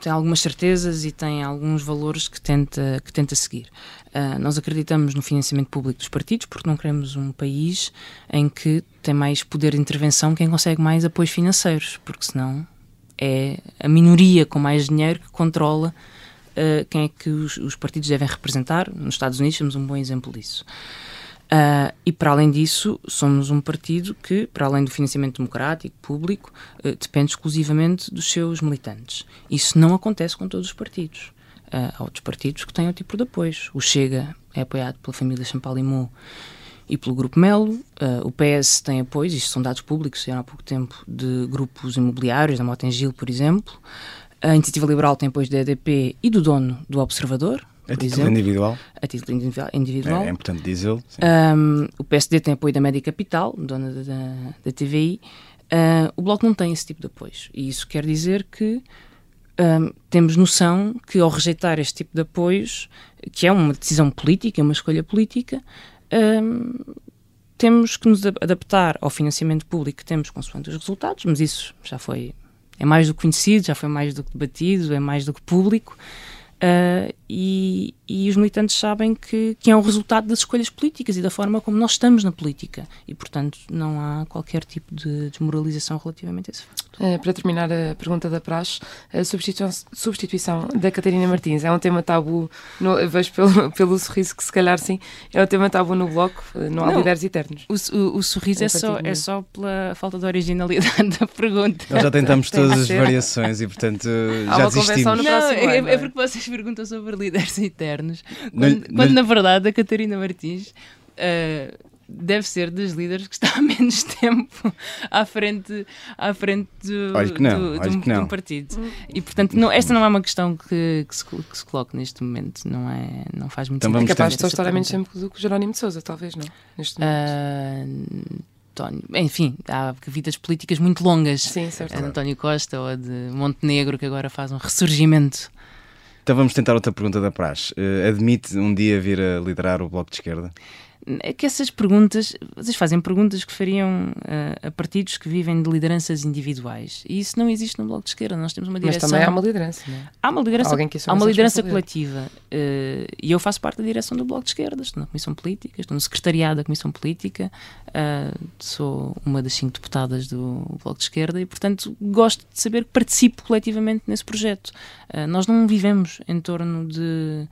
Speaker 12: tem algumas certezas e tem alguns valores que tenta, que tenta seguir. Uh, nós acreditamos no financiamento público dos partidos porque não queremos um país em que tem mais poder de intervenção quem consegue mais apoios financeiros, porque senão é a minoria com mais dinheiro que controla uh, quem é que os, os partidos devem representar. Nos Estados Unidos temos um bom exemplo disso. Uh, e para além disso, somos um partido que, para além do financiamento democrático, público, uh, depende exclusivamente dos seus militantes. Isso não acontece com todos os partidos. Uh, há outros partidos que têm outro tipo de apoios. O Chega é apoiado pela família Champalimau e pelo Grupo Melo. o PS tem apoios, isto são dados públicos, saíram há pouco tempo, de grupos imobiliários, da Motengil, por exemplo. A Iniciativa Liberal tem apoios da EDP e do dono do Observador,
Speaker 1: a título exemplo, individual?
Speaker 12: A título individual.
Speaker 1: É, é importante dizê-lo.
Speaker 12: Um, o PSD tem apoio da Média Capital, dona da, da, da TVI. Uh, o Bloco não tem esse tipo de apoios. E isso quer dizer que um, temos noção que, ao rejeitar este tipo de apoios, que é uma decisão política, uma escolha política, um, temos que nos adaptar ao financiamento público que temos consoante os resultados, mas isso já foi. É mais do que conhecido, já foi mais do que debatido, é mais do que público. Uh, e, e, os militantes sabem que, que é um resultado das escolhas políticas e da forma como nós estamos na política. E, portanto, não há qualquer tipo de desmoralização relativamente a esse facto.
Speaker 10: Uh, para terminar a pergunta da Praxe, a substituição, substituição da Catarina Martins é um tema tabu, no, vejo pelo, pelo sorriso que se calhar sim, é um tema tabu no Bloco, não há não, líderes eternos.
Speaker 12: O, o, o sorriso é só, é só pela falta de originalidade da pergunta.
Speaker 1: Nós já tentamos todas as variações e, portanto, há já desistimos.
Speaker 12: Não, é, é, porque vocês perguntam sobre líderes eternos, quando, não, quando na verdade a Catarina Martins uh, deve ser das líderes que está há menos tempo à frente, à frente do, não, do, do, de um partido. E portanto, não, esta não é uma questão que, que, se, que se coloque neste momento, não, é, não faz muito
Speaker 10: então sentido. É capaz de estar há menos tempo do que o Jerónimo de Souza, talvez, não? Neste momento.
Speaker 12: Uh, António, enfim, há vidas políticas muito longas.
Speaker 10: Sim, certo.
Speaker 12: A de António Costa ou a de Montenegro, que agora faz um ressurgimento
Speaker 1: então vamos tentar outra pergunta da Praxe. Uh, admite um dia vir a liderar o Bloco de Esquerda?
Speaker 12: É que essas perguntas, vocês fazem perguntas que fariam uh, a partidos que vivem de lideranças individuais. E isso não existe no Bloco de Esquerda. Nós temos uma direção.
Speaker 10: Mas também há uma liderança, não é?
Speaker 12: Há uma liderança, Alguém que há uma liderança coletiva. Uh, e eu faço parte da direção do Bloco de Esquerda. Estou na Comissão Política, estou no secretariado da Comissão Política, uh, sou uma das cinco deputadas do Bloco de Esquerda e, portanto, gosto de saber que participo coletivamente nesse projeto. nós não vivemos em torno de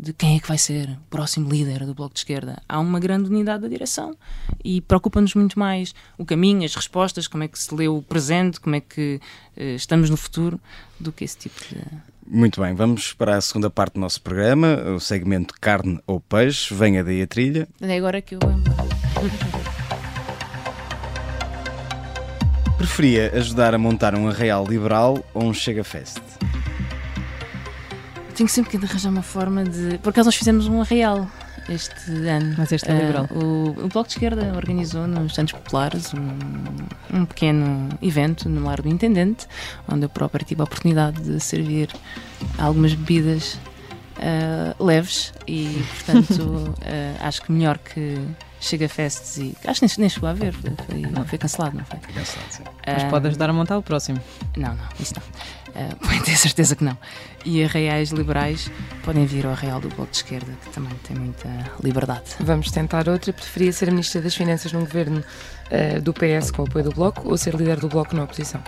Speaker 12: de quem é que vai ser o próximo líder do Bloco de Esquerda. Há uma grande unidade da direção e preocupa-nos muito mais o caminho, as respostas, como é que se lê o presente, como é que uh, estamos no futuro, do que esse tipo de.
Speaker 1: Muito bem, vamos para a segunda parte do nosso programa, o segmento carne ou peixe. Venha daí a trilha.
Speaker 12: É agora que eu.
Speaker 1: Preferia ajudar a montar um arraial liberal ou um Chega Fest?
Speaker 12: Tenho sempre que arranjar uma forma de. Por acaso nós fizemos um arreal este ano.
Speaker 11: Mas este é liberal.
Speaker 12: Uh, o, o Bloco de Esquerda organizou nos Santos Populares um, um pequeno evento no Lar do Intendente, onde eu próprio tive a oportunidade de servir algumas bebidas uh, leves e, portanto, uh, acho que melhor que Chega Fests e. Acho que nem, nem chegou a ver, foi, foi, foi cancelado, não foi?
Speaker 1: Foi cancelado, sim.
Speaker 11: Mas pode ajudar a montar o próximo.
Speaker 12: Não, não, isso não. Uh, podem ter certeza que não. E arraiais liberais podem vir ao Arraial do Bloco de Esquerda, que também tem muita liberdade.
Speaker 10: Vamos tentar outra. Preferia ser Ministra das Finanças num governo uh, do PS com o apoio do Bloco ou ser líder do Bloco na oposição?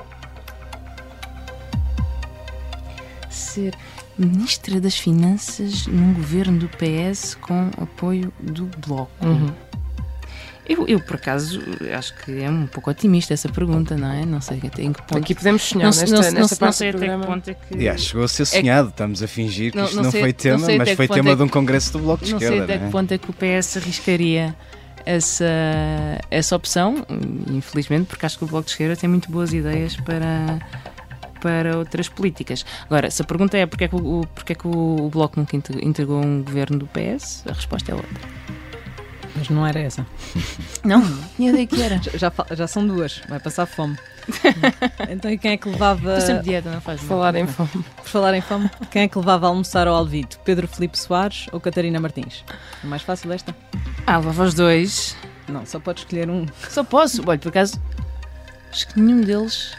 Speaker 12: ser Ministra das Finanças num governo do PS com apoio do Bloco.
Speaker 10: Uhum.
Speaker 12: Eu, eu, por acaso, acho que é um pouco otimista essa pergunta, não é? Não sei até em que ponto.
Speaker 10: Aqui podemos sonhar
Speaker 12: não,
Speaker 10: nesta,
Speaker 12: não,
Speaker 10: nesta
Speaker 12: não,
Speaker 10: parte
Speaker 12: não sei
Speaker 10: do
Speaker 12: até
Speaker 10: programa.
Speaker 12: que ponto é que.
Speaker 1: Aliás, chegou a ser sonhado, estamos a fingir que
Speaker 12: Não-
Speaker 1: isto
Speaker 12: não
Speaker 1: não,
Speaker 12: sei-
Speaker 1: foi
Speaker 12: não
Speaker 1: tema, mas foi
Speaker 12: que
Speaker 1: tema
Speaker 12: é
Speaker 1: de um
Speaker 12: que-
Speaker 1: congresso do Bloco de
Speaker 12: Não
Speaker 1: Esquerda.
Speaker 12: sei até
Speaker 1: não é?
Speaker 12: que ponto é que o PS arriscaria essa, essa opção, infelizmente, porque acho que o Bloco de Esquerda tem muito boas ideias para, para outras políticas. Agora, se a pergunta é porque é que o, porque é que o Bloco nunca integrou um governo do PS, a resposta é outra.
Speaker 11: Mas não era essa.
Speaker 12: Não, tinha ideia que era.
Speaker 11: Já, já, já são duas, vai passar fome. então e quem é que levava.
Speaker 12: Estou sempre dieta, não faz mal.
Speaker 10: Falar em fome.
Speaker 11: Por falar em fome, quem é que levava a almoçar ao Alvito? Pedro Filipe Soares ou Catarina Martins? É mais fácil esta?
Speaker 12: Ah, levava os dois.
Speaker 11: Não, só pode escolher um.
Speaker 12: Só posso. Olha, por acaso, acho que nenhum deles.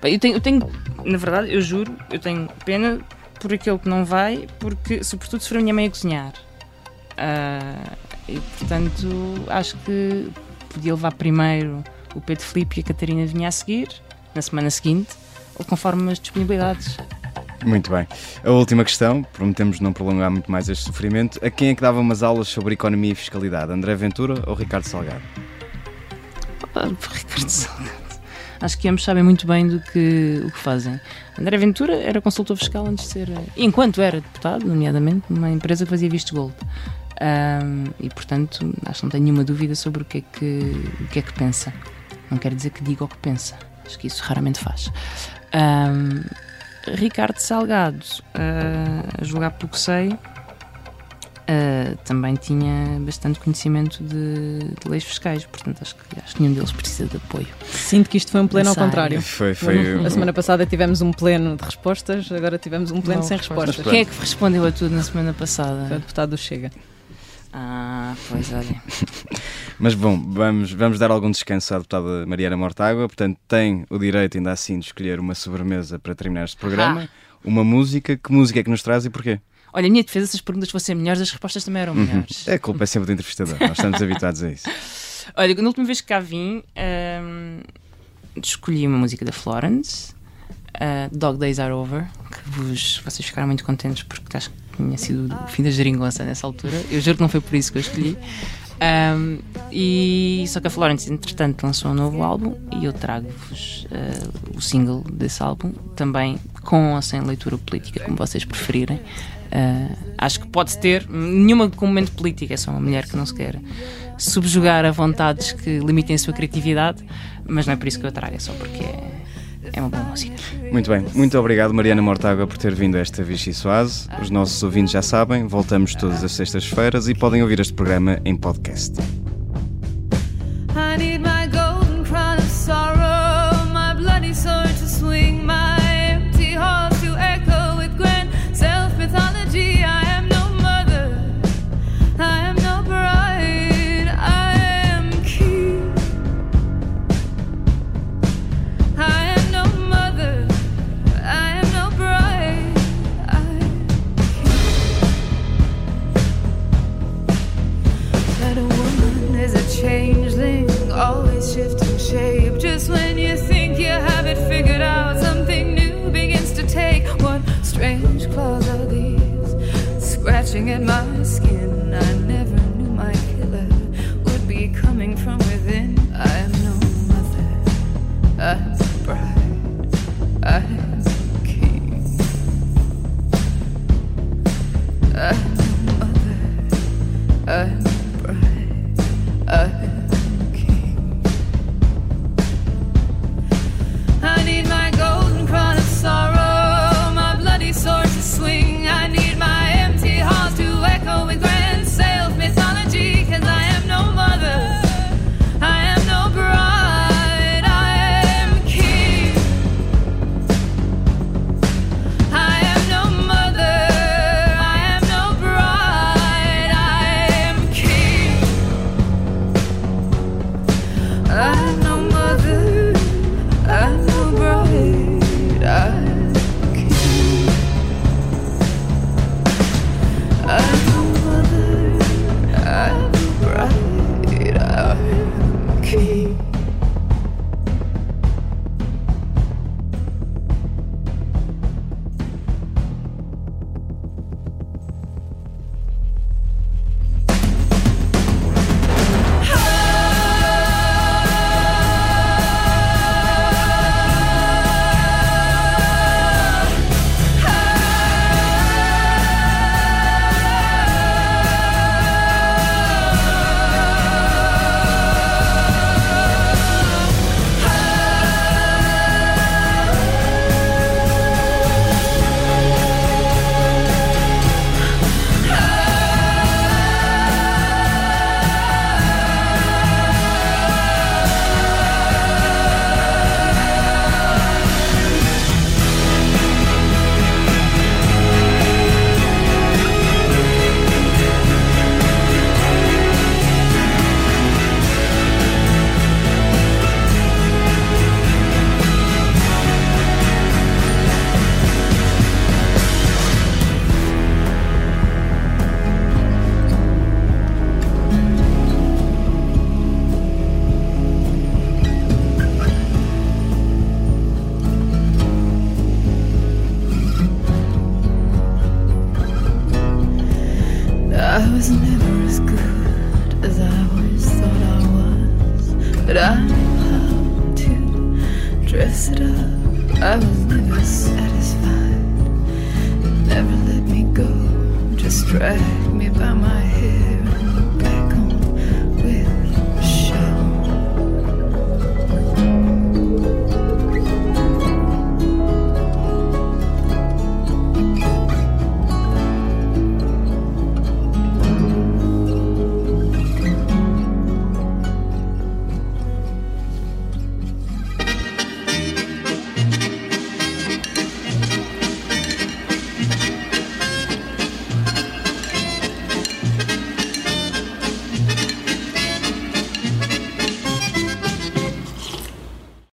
Speaker 12: Bem, eu tenho, eu tenho, na verdade, eu juro, eu tenho pena por aquele que não vai, porque, sobretudo, se for a minha mãe a cozinhar. Ah, e, portanto, acho que podia levar primeiro o Pedro Filipe e a Catarina vinha a seguir, na semana seguinte, ou conforme as disponibilidades.
Speaker 1: Muito bem. A última questão, prometemos não prolongar muito mais este sofrimento. A quem é que dava umas aulas sobre economia e fiscalidade? André Ventura ou Ricardo Salgado?
Speaker 12: Ah, Ricardo Salgado. Acho que ambos sabem muito bem do que, o que fazem. André Ventura era consultor fiscal antes de ser. Enquanto era deputado, nomeadamente, numa empresa que fazia visto gold. Ahm, e portanto, acho que não tenho nenhuma dúvida sobre o que, é que, o que é que pensa. Não quer dizer que diga o que pensa. Acho que isso raramente faz. Ahm, Ricardo Salgado, ah, a julgar pelo que sei, ah, também tinha bastante conhecimento de, de leis fiscais, portanto acho que, acho que nenhum deles precisa de apoio.
Speaker 11: Sinto que isto foi um pleno ao
Speaker 12: área.
Speaker 11: contrário.
Speaker 1: Foi- foi-
Speaker 11: A semana passada tivemos um pleno de respostas, agora tivemos um pleno
Speaker 10: Não,
Speaker 11: sem
Speaker 10: respostas.
Speaker 11: respostas.
Speaker 12: Quem é que respondeu a tudo na semana passada?
Speaker 11: Foi o deputado do Chega.
Speaker 12: Ah, pois olha.
Speaker 1: Mas bom, vamos, vamos dar algum descanso à deputada Mariana Mortágua. Portanto, tem o direito ainda assim de escolher uma sobremesa para terminar este programa. Uma música. Que música é que nos traz e porquê?
Speaker 12: Olha, a minha defesa, se as perguntas fossem melhores, as respostas também eram
Speaker 1: Uhum.
Speaker 12: melhores.
Speaker 1: A culpa é sempre do entrevistador. Nós estamos habituados a isso.
Speaker 12: Olha, na última vez que cá vim, ahm, escolhi uma música da Florence, ah, Dog Days Are Over, que vos, vocês ficaram muito contentes porque acho que tinha sido o fim da geringonça nessa altura. Eu juro que não foi por isso que eu escolhi. Ahm, e só que a Florence, entretanto, lançou um novo álbum e eu trago-vos ah, o single desse álbum, também com ou sem leitura política, como vocês preferirem. Ah, acho que pode ter nenhuma com momento político, é só uma mulher que não se quer subjugar a vontades que limitem a sua criatividade, mas não é por isso que eu trago, é só porque é, é uma boa música.
Speaker 1: Muito bem. Muito obrigado, Mariana Mortágua, por ter vindo a esta Vichy Soase. Os nossos ouvintes já sabem, voltamos todas as sextas-feiras e podem ouvir este programa em podcast.
Speaker 13: At my skin. I never knew my killer would be coming from within. I am no mother, I'm